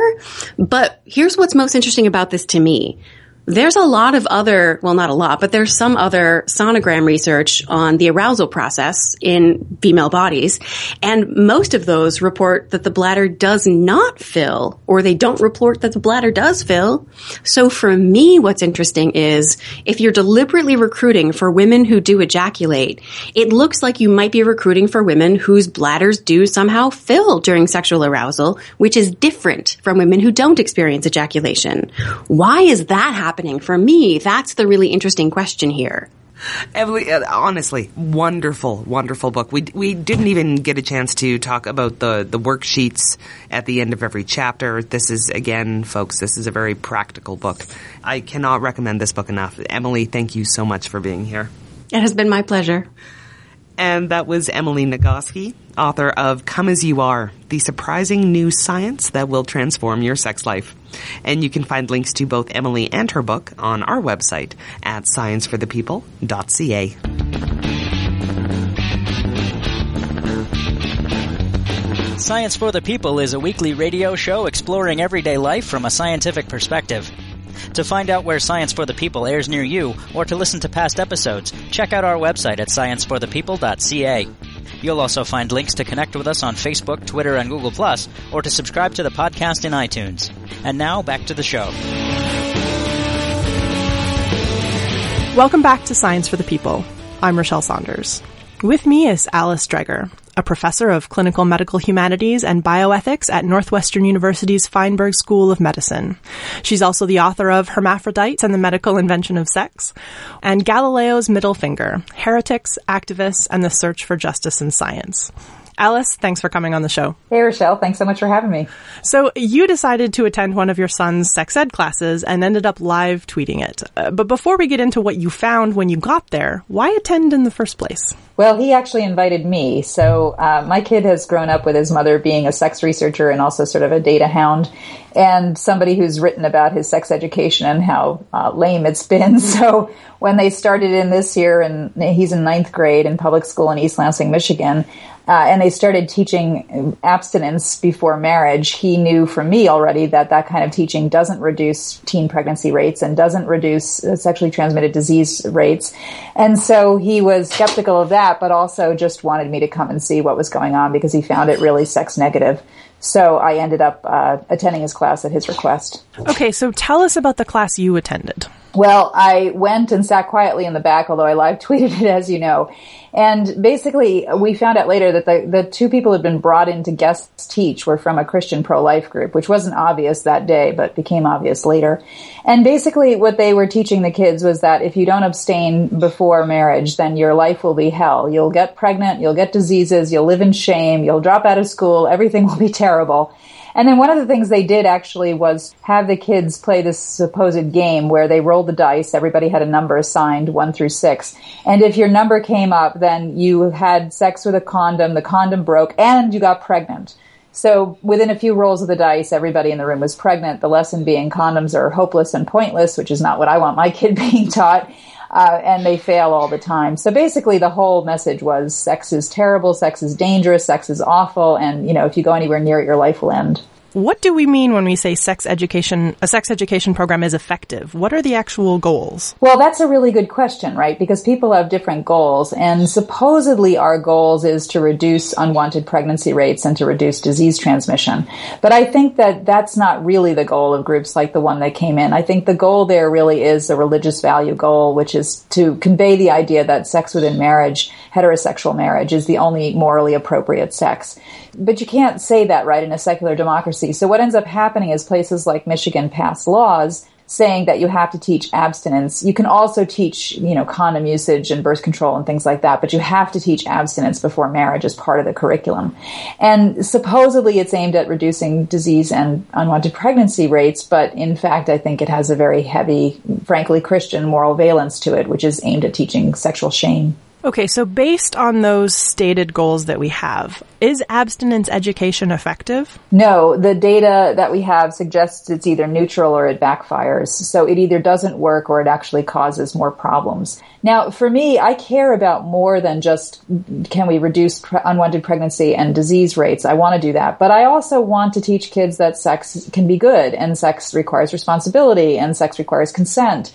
but here's what's most interesting about this to me There's a lot of other, well, not a lot, but there's some other sonogram research on the arousal process in female bodies. And most of those report that the bladder does not fill, or they don't report that the bladder does fill. So for me, what's interesting is if you're deliberately recruiting for women who do ejaculate, it looks like you might be recruiting for women whose bladders do somehow fill during sexual arousal, which is different from women who don't experience ejaculation. Why is that happening? Happening? For me, that's the really interesting question here. Emily, honestly, wonderful, wonderful book. We we didn't even get a chance to talk about the the worksheets at the end of every chapter. This is again, folks, this is a very practical book. I cannot recommend this book enough. Emily, thank you so much for being here. It has been my pleasure. And that was Emily Nagoski, author of Come As You Are, the surprising new science that will transform your sex life. And you can find links to both Emily and her book on our website at scienceforthepeople.ca. Science for the People is a weekly radio show exploring everyday life from a scientific perspective. To find out where Science for the People airs near you, or to listen to past episodes, check out our website at scienceforthepeople.ca. You'll also find links to connect with us on Facebook, Twitter, and Google+, or to subscribe to the podcast in iTunes. And now, back to the show. Welcome back to Science for the People. I'm Rachelle Saunders. With me is Alice Dreger, a professor of clinical medical humanities and bioethics at Northwestern University's Feinberg School of Medicine. She's also the author of Hermaphrodites and the Medical Invention of Sex and Galileo's Middle Finger, Heretics, Activists, and the Search for Justice in Science. Alice, thanks for coming on the show. Hey, Rachelle. Thanks so much for having me. So, you decided to attend one of your son's sex ed classes and ended up live tweeting it. Uh, but before we get into what you found when you got there, why attend in the first place? Well, he actually invited me. So, uh, my kid has grown up with his mother being a sex researcher and also sort of a data hound and somebody who's written about his sex education and how uh, lame it's been. So, when they started in this year, and he's in ninth grade in public school in East Lansing, Michigan, uh, and they started teaching abstinence before marriage, he knew from me already that that kind of teaching doesn't reduce teen pregnancy rates and doesn't reduce uh, sexually transmitted disease rates. And so he was skeptical of that, but also just wanted me to come and see what was going on because he found it really sex negative. So I ended up uh, attending his class at his request. Okay, so tell us about the class you attended. Well, I went and sat quietly in the back, although I live tweeted it, as you know. And basically, we found out later that the, the two people who had been brought in to guest teach were from a Christian pro-life group, which wasn't obvious that day, but became obvious later. And basically, what they were teaching the kids was that if you don't abstain before marriage, then your life will be hell. You'll get pregnant, you'll get diseases, you'll live in shame, you'll drop out of school, everything will be terrible. And then one of the things they did actually was have the kids play this supposed game where they rolled the dice. Everybody had a number assigned, one through six. And if your number came up, then you had sex with a condom, the condom broke, and you got pregnant. So within a few rolls of the dice, everybody in the room was pregnant. The lesson being condoms are hopeless and pointless, which is not what I want my kid being taught. Uh, and they fail all the time. So basically, the whole message was sex is terrible, sex is dangerous, sex is awful, and you know if you go anywhere near it, your life will end. What do we mean when we say sex education, a sex education program is effective? What are the actual goals? Well, that's a really good question, right? Because people have different goals and supposedly our goals is to reduce unwanted pregnancy rates and to reduce disease transmission. But I think that that's not really the goal of groups like the one that came in. I think the goal there really is a religious value goal, which is to convey the idea that sex within marriage, heterosexual marriage, is the only morally appropriate sex. But you can't say that, right, in a secular democracy. So what ends up happening is places like Michigan pass laws saying that you have to teach abstinence. You can also teach, you know, condom usage and birth control and things like that, but you have to teach abstinence before marriage as part of the curriculum. And supposedly it's aimed at reducing disease and unwanted pregnancy rates, but in fact, I think it has a very heavy, frankly, Christian moral valence to it, which is aimed at teaching sexual shame. Okay, so based on those stated goals that we have, Is abstinence education effective? No, the data that we have suggests it's either neutral or it backfires. So it either doesn't work or it actually causes more problems. Now, for me, I care about more than just can we reduce pre- unwanted pregnancy and disease rates. I want to do that. But I also want to teach kids that sex can be good and sex requires responsibility and sex requires consent.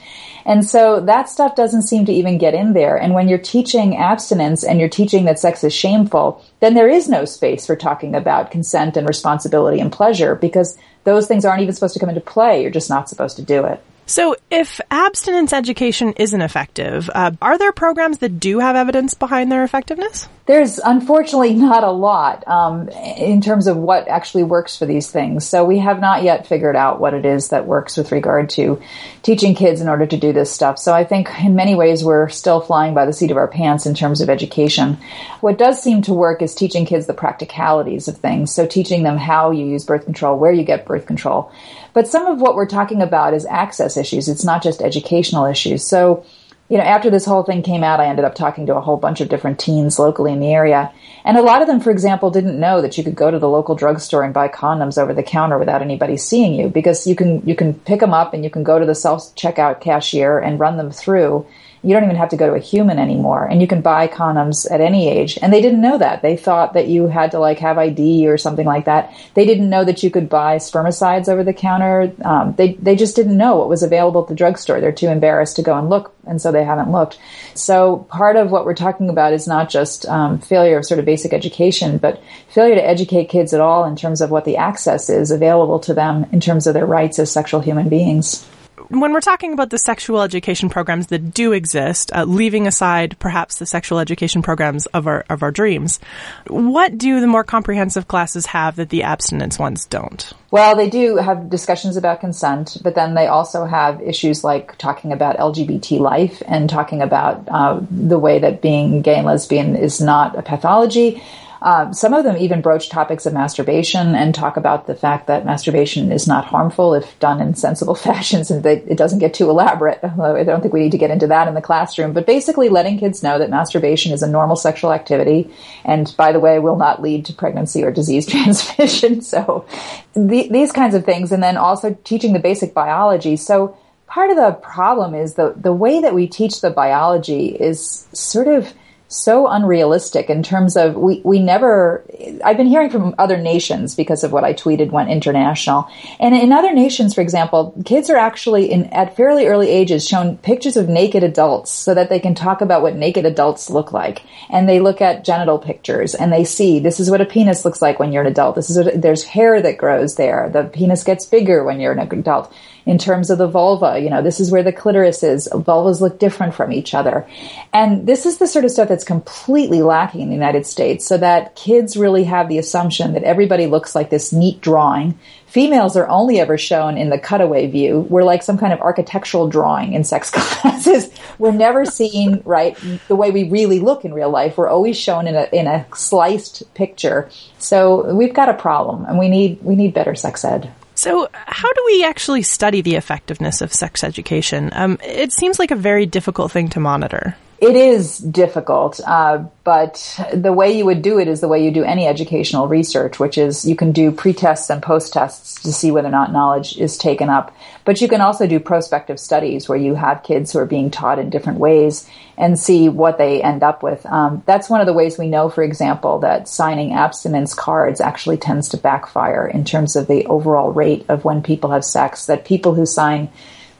And so that stuff doesn't seem to even get in there. And when you're teaching abstinence and you're teaching that sex is shameful, then there is no space for talking about consent and responsibility and pleasure because those things aren't even supposed to come into play. You're just not supposed to do it. So, if abstinence education isn't effective, uh, are there programs that do have evidence behind their effectiveness? There's unfortunately not a lot um, in terms of what actually works for these things. So, we have not yet figured out what it is that works with regard to teaching kids in order to do this stuff. So, I think in many ways we're still flying by the seat of our pants in terms of education. What does seem to work is teaching kids the practicalities of things. So, teaching them how you use birth control, where you get birth control. But some of what we're talking about is access issues. It's not just educational issues. So, you know, after this whole thing came out, I ended up talking to a whole bunch of different teens locally in the area. And a lot of them, for example, didn't know that you could go to the local drugstore and buy condoms over the counter without anybody seeing you because you can, you can pick them up and you can go to the self checkout cashier and run them through you don't even have to go to a human anymore and you can buy condoms at any age. And they didn't know that. They thought that you had to like have id or something like that. They didn't know that you could buy spermicides over the counter. Um, they, they just didn't know what was available at the drugstore. They're too embarrassed to go and look and so they haven't looked. So part of what we're talking about is not just um, failure of sort of basic education but failure to educate kids at all in terms of what the access is available to them in terms of their rights as sexual human beings when we're talking about the sexual education programs that do exist, uh, leaving aside perhaps the sexual education programs of our of our dreams, what do the more comprehensive classes have that the abstinence ones don't? Well, they do have discussions about consent, but then they also have issues like talking about LGBT life and talking about uh, the way that being gay and lesbian is not a pathology. Um, some of them even broach topics of masturbation and talk about the fact that masturbation is not harmful if done in sensible fashions and that it doesn't get too elaborate. Although I don't think we need to get into that in the classroom, but basically letting kids know that masturbation is a normal sexual activity and by the way will not lead to pregnancy or disease transmission. So the, these kinds of things and then also teaching the basic biology. So part of the problem is the, the way that we teach the biology is sort of so unrealistic in terms of we, we never I've been hearing from other nations because of what I tweeted went international. And in other nations, for example, kids are actually in at fairly early ages shown pictures of naked adults so that they can talk about what naked adults look like. And they look at genital pictures and they see this is what a penis looks like when you're an adult. This is what there's hair that grows there. The penis gets bigger when you're an adult in terms of the vulva. You know, this is where the clitoris is. Vulvas look different from each other. And this is the sort of stuff that's completely lacking in the United States so that kids really have the assumption that everybody looks like this neat drawing. Females are only ever shown in the cutaway view. We're like some kind of architectural drawing in sex classes. We're never seen, right, the way we really look in real life. We're always shown in a, in a sliced picture. So we've got a problem and we need, we need better sex ed. So, how do we actually study the effectiveness of sex education? Um, it seems like a very difficult thing to monitor. It is difficult, uh, but the way you would do it is the way you do any educational research, which is you can do pre-tests and post-tests to see whether or not knowledge is taken up. But you can also do prospective studies where you have kids who are being taught in different ways and see what they end up with. Um, that's one of the ways we know, for example, that signing abstinence cards actually tends to backfire in terms of the overall rate of when people have sex. That people who sign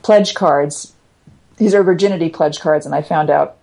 pledge cards, these are virginity pledge cards, and I found out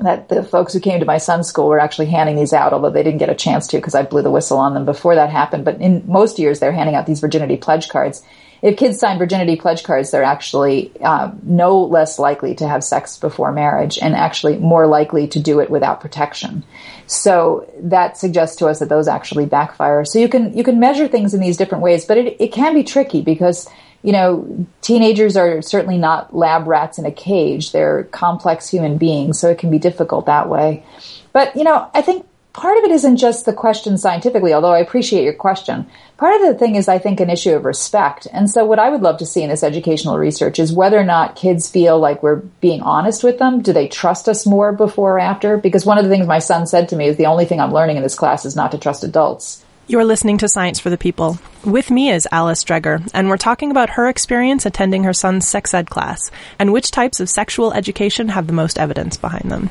that the folks who came to my son's school were actually handing these out, although they didn't get a chance to because I blew the whistle on them before that happened. But in most years, they're handing out these virginity pledge cards. If kids sign virginity pledge cards, they're actually uh, no less likely to have sex before marriage and actually more likely to do it without protection. So that suggests to us that those actually backfire. So you can you can measure things in these different ways, but it, it can be tricky because you know, teenagers are certainly not lab rats in a cage. They're complex human beings, so it can be difficult that way. But, you know, I think part of it isn't just the question scientifically, although I appreciate your question. Part of the thing is, I think, an issue of respect. And so, what I would love to see in this educational research is whether or not kids feel like we're being honest with them. Do they trust us more before or after? Because one of the things my son said to me is the only thing I'm learning in this class is not to trust adults. You're listening to Science for the People. With me is Alice Dreger, and we're talking about her experience attending her son's sex ed class and which types of sexual education have the most evidence behind them.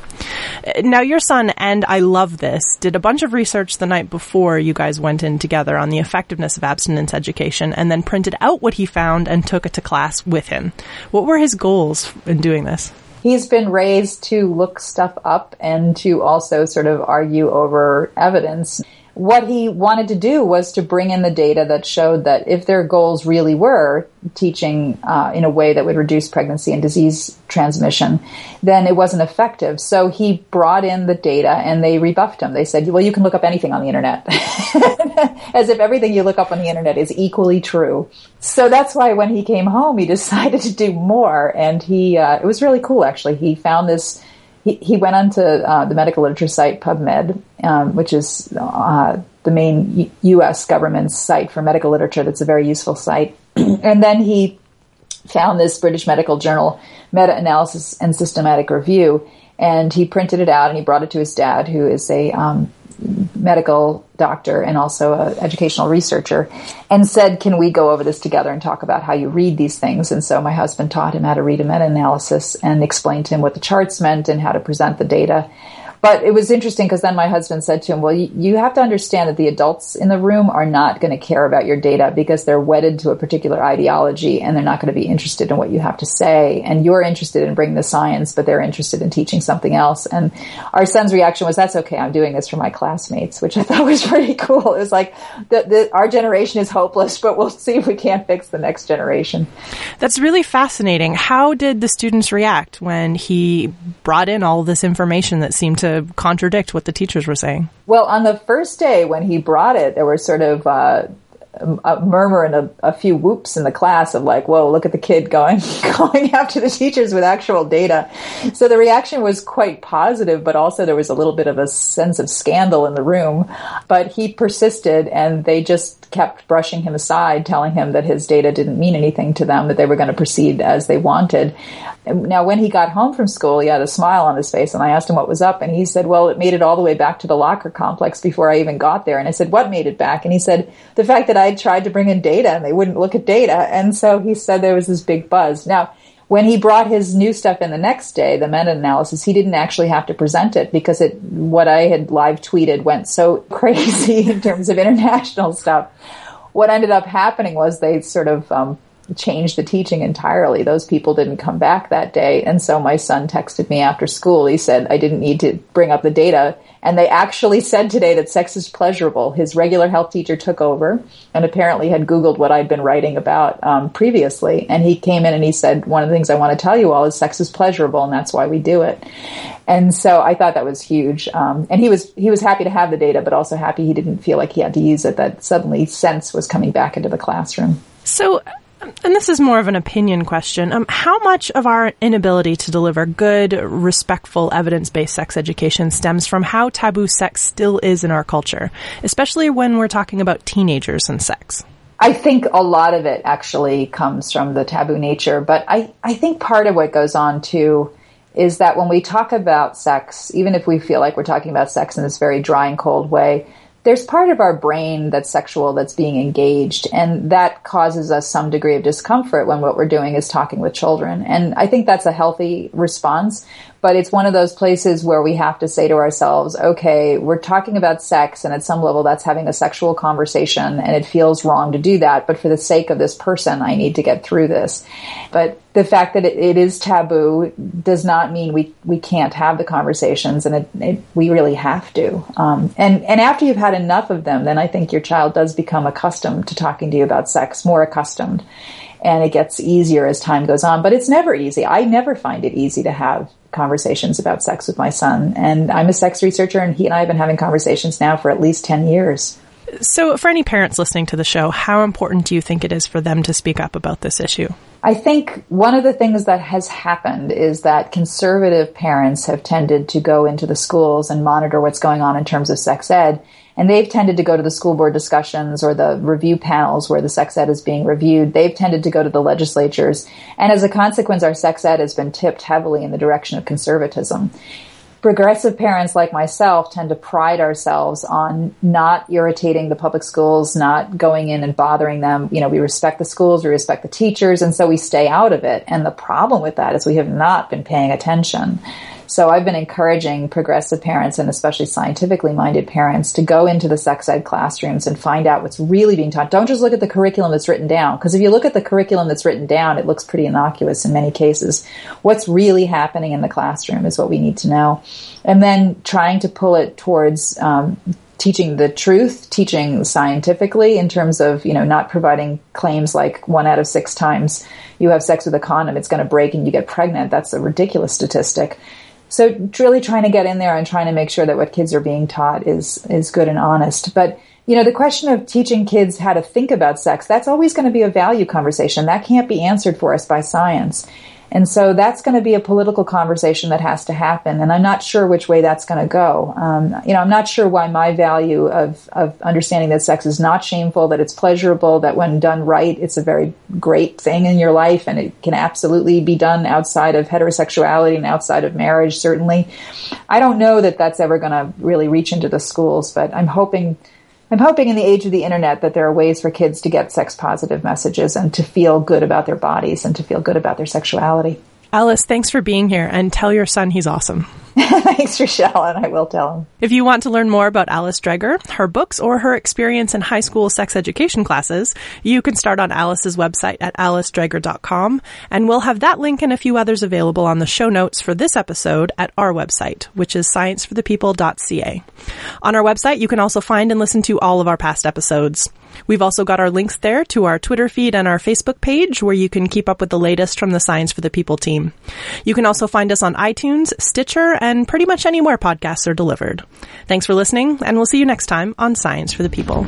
Uh, now, your son, and I love this, did a bunch of research the night before you guys went in together on the effectiveness of abstinence education and then printed out what he found and took it to class with him. What were his goals in doing this? he's been raised to look stuff up and to also sort of argue over evidence what he wanted to do was to bring in the data that showed that if their goals really were teaching uh, in a way that would reduce pregnancy and disease transmission, then it wasn't effective. So he brought in the data and they rebuffed him. They said, well, you can look up anything on the internet. As if everything you look up on the internet is equally true. So that's why when he came home, he decided to do more. And he, uh, it was really cool actually. He found this he, he went onto uh, the medical literature site PubMed, um, which is uh, the main U- U.S. government site for medical literature. That's a very useful site. and then he found this British Medical Journal meta-analysis and systematic review, and he printed it out and he brought it to his dad, who is a um, medical doctor and also an educational researcher, and said, Can we go over this together and talk about how you read these things? And so my husband taught him how to read a meta analysis and explained to him what the charts meant and how to present the data. But it was interesting because then my husband said to him, Well, you, you, have to understand that the adults in the room are not going to care about your data because they're wedded to a particular ideology and they're not going to be interested in what you have to say. And you're interested in bringing the science, but they're interested in teaching something else. And our son's reaction was, That's okay. I'm doing this for my classmates, which I thought was pretty cool. It was like, the, the, our generation is hopeless, but we'll see if we can't fix the next generation. That's really fascinating. How did the students react when he brought in all this information that seemed to contradict what the teachers were saying. Well, on the first day when he brought it, there was sort of uh, Um, a murmur and a, a, few whoops in the class of like, "Whoa, look at the kid going going after the teachers with actual data." So the reaction was quite positive, but also there was a little bit of a sense of scandal in the room. But he persisted, and they just kept brushing him aside, telling him that his data didn't mean anything to them, that they were going to proceed as they wanted. Now, when he got home from school, he had a smile on his face, and I asked him what was up, and he said, "Well, it made it all the way back to the locker complex before I even got there." And I said, "What made it back?" And he said, "The fact that I tried to bring in data and they wouldn't look at data," and so he said there was this big buzz. Now, when he brought his new stuff in the next day, the meta-analysis, he didn't actually have to present it because it what I had live tweeted went so crazy in terms of international stuff. What ended up happening was they sort of um, changed the teaching entirely. Those people didn't come back that day. And so my son texted me after school. He said, I didn't need to bring up the data. And they actually said today that sex is pleasurable. His regular health teacher took over and apparently had Googled what I'd been writing about um, previously. And he came in and he said, One of the things I want to tell you all is sex is pleasurable and that's why we do it. And so I thought that was huge. Um, and he was, he was happy to have the data, but also happy he didn't feel like he had to use it, that suddenly sense was coming back into the classroom. So and this is more of an opinion question. Um, how much of our inability to deliver good, respectful, evidence based sex education stems from how taboo sex still is in our culture, especially when we're talking about teenagers and sex? I think a lot of it actually comes from the taboo nature, but I, I think part of what goes on too is that when we talk about sex, even if we feel like we're talking about sex in this very dry and cold way, there's part of our brain that's sexual that's being engaged and that causes us some degree of discomfort when what we're doing is talking with children. And i think that's a healthy response but it's one of those places where we have to say to ourselves, okay, we're talking about sex and at some level that's having a sexual conversation and it feels wrong to do that. But for the sake of this person, I need to get through this. But the fact that it, it is taboo does not mean we, we can't have the conversations and it, it, we really have to. Um, and, and after you've had enough of them, then I think your child does become accustomed to talking to you about sex, more accustomed and it gets easier as time goes on. But it's never easy. I never find it easy to have conversations about sex with my son. And I'm a sex researcher, and he and I have been having conversations now for at least 10 years. So, for any parents listening to the show, how important do you think it is for them to speak up about this issue? I think one of the things that has happened is that conservative parents have tended to go into the schools and monitor what's going on in terms of sex ed. And they've tended to go to the school board discussions or the review panels where the sex ed is being reviewed. They've tended to go to the legislatures. And as a consequence, our sex ed has been tipped heavily in the direction of conservatism progressive parents like myself tend to pride ourselves on not irritating the public schools, not going in and bothering them. You know, we respect the schools, we respect the teachers, and so we stay out of it. And the problem with that is we have not been paying attention. So I've been encouraging progressive parents and especially scientifically minded parents to go into the sex ed classrooms and find out what's really being taught. Don't just look at the curriculum that's written down, because if you look at the curriculum that's written down, it looks pretty innocuous in many cases. What's really happening in the classroom is what we need to know. And then trying to pull it towards um, teaching the truth, teaching scientifically in terms of, you know, not providing claims like one out of six times you have sex with a condom, it's going to break and you get pregnant. That's a ridiculous statistic. So really trying to get in there and trying to make sure that what kids are being taught is is good and honest. But you know, the question of teaching kids how to think about sex, that's always going to be a value conversation. That can't be answered for us by science. And so that's going to be a political conversation that has to happen. And I'm not sure which way that's going to go. Um, you know, I'm not sure why my value of, of understanding that sex is not shameful, that it's pleasurable, that when done right, it's a very great thing in your life and it can absolutely be done outside of heterosexuality and outside of marriage, certainly. I don't know that that's ever going to really reach into the schools, but I'm hoping I'm hoping in the age of the internet that there are ways for kids to get sex positive messages and to feel good about their bodies and to feel good about their sexuality. Alice, thanks for being here and tell your son he's awesome. Thanks, Rachelle, and I will tell him. If you want to learn more about Alice Dreger, her books, or her experience in high school sex education classes, you can start on Alice's website at alicedreger.com, and we'll have that link and a few others available on the show notes for this episode at our website, which is scienceforthepeople.ca. On our website, you can also find and listen to all of our past episodes. We've also got our links there to our Twitter feed and our Facebook page where you can keep up with the latest from the Science for the People team. You can also find us on iTunes, Stitcher, and pretty much anywhere podcasts are delivered. Thanks for listening, and we'll see you next time on Science for the People.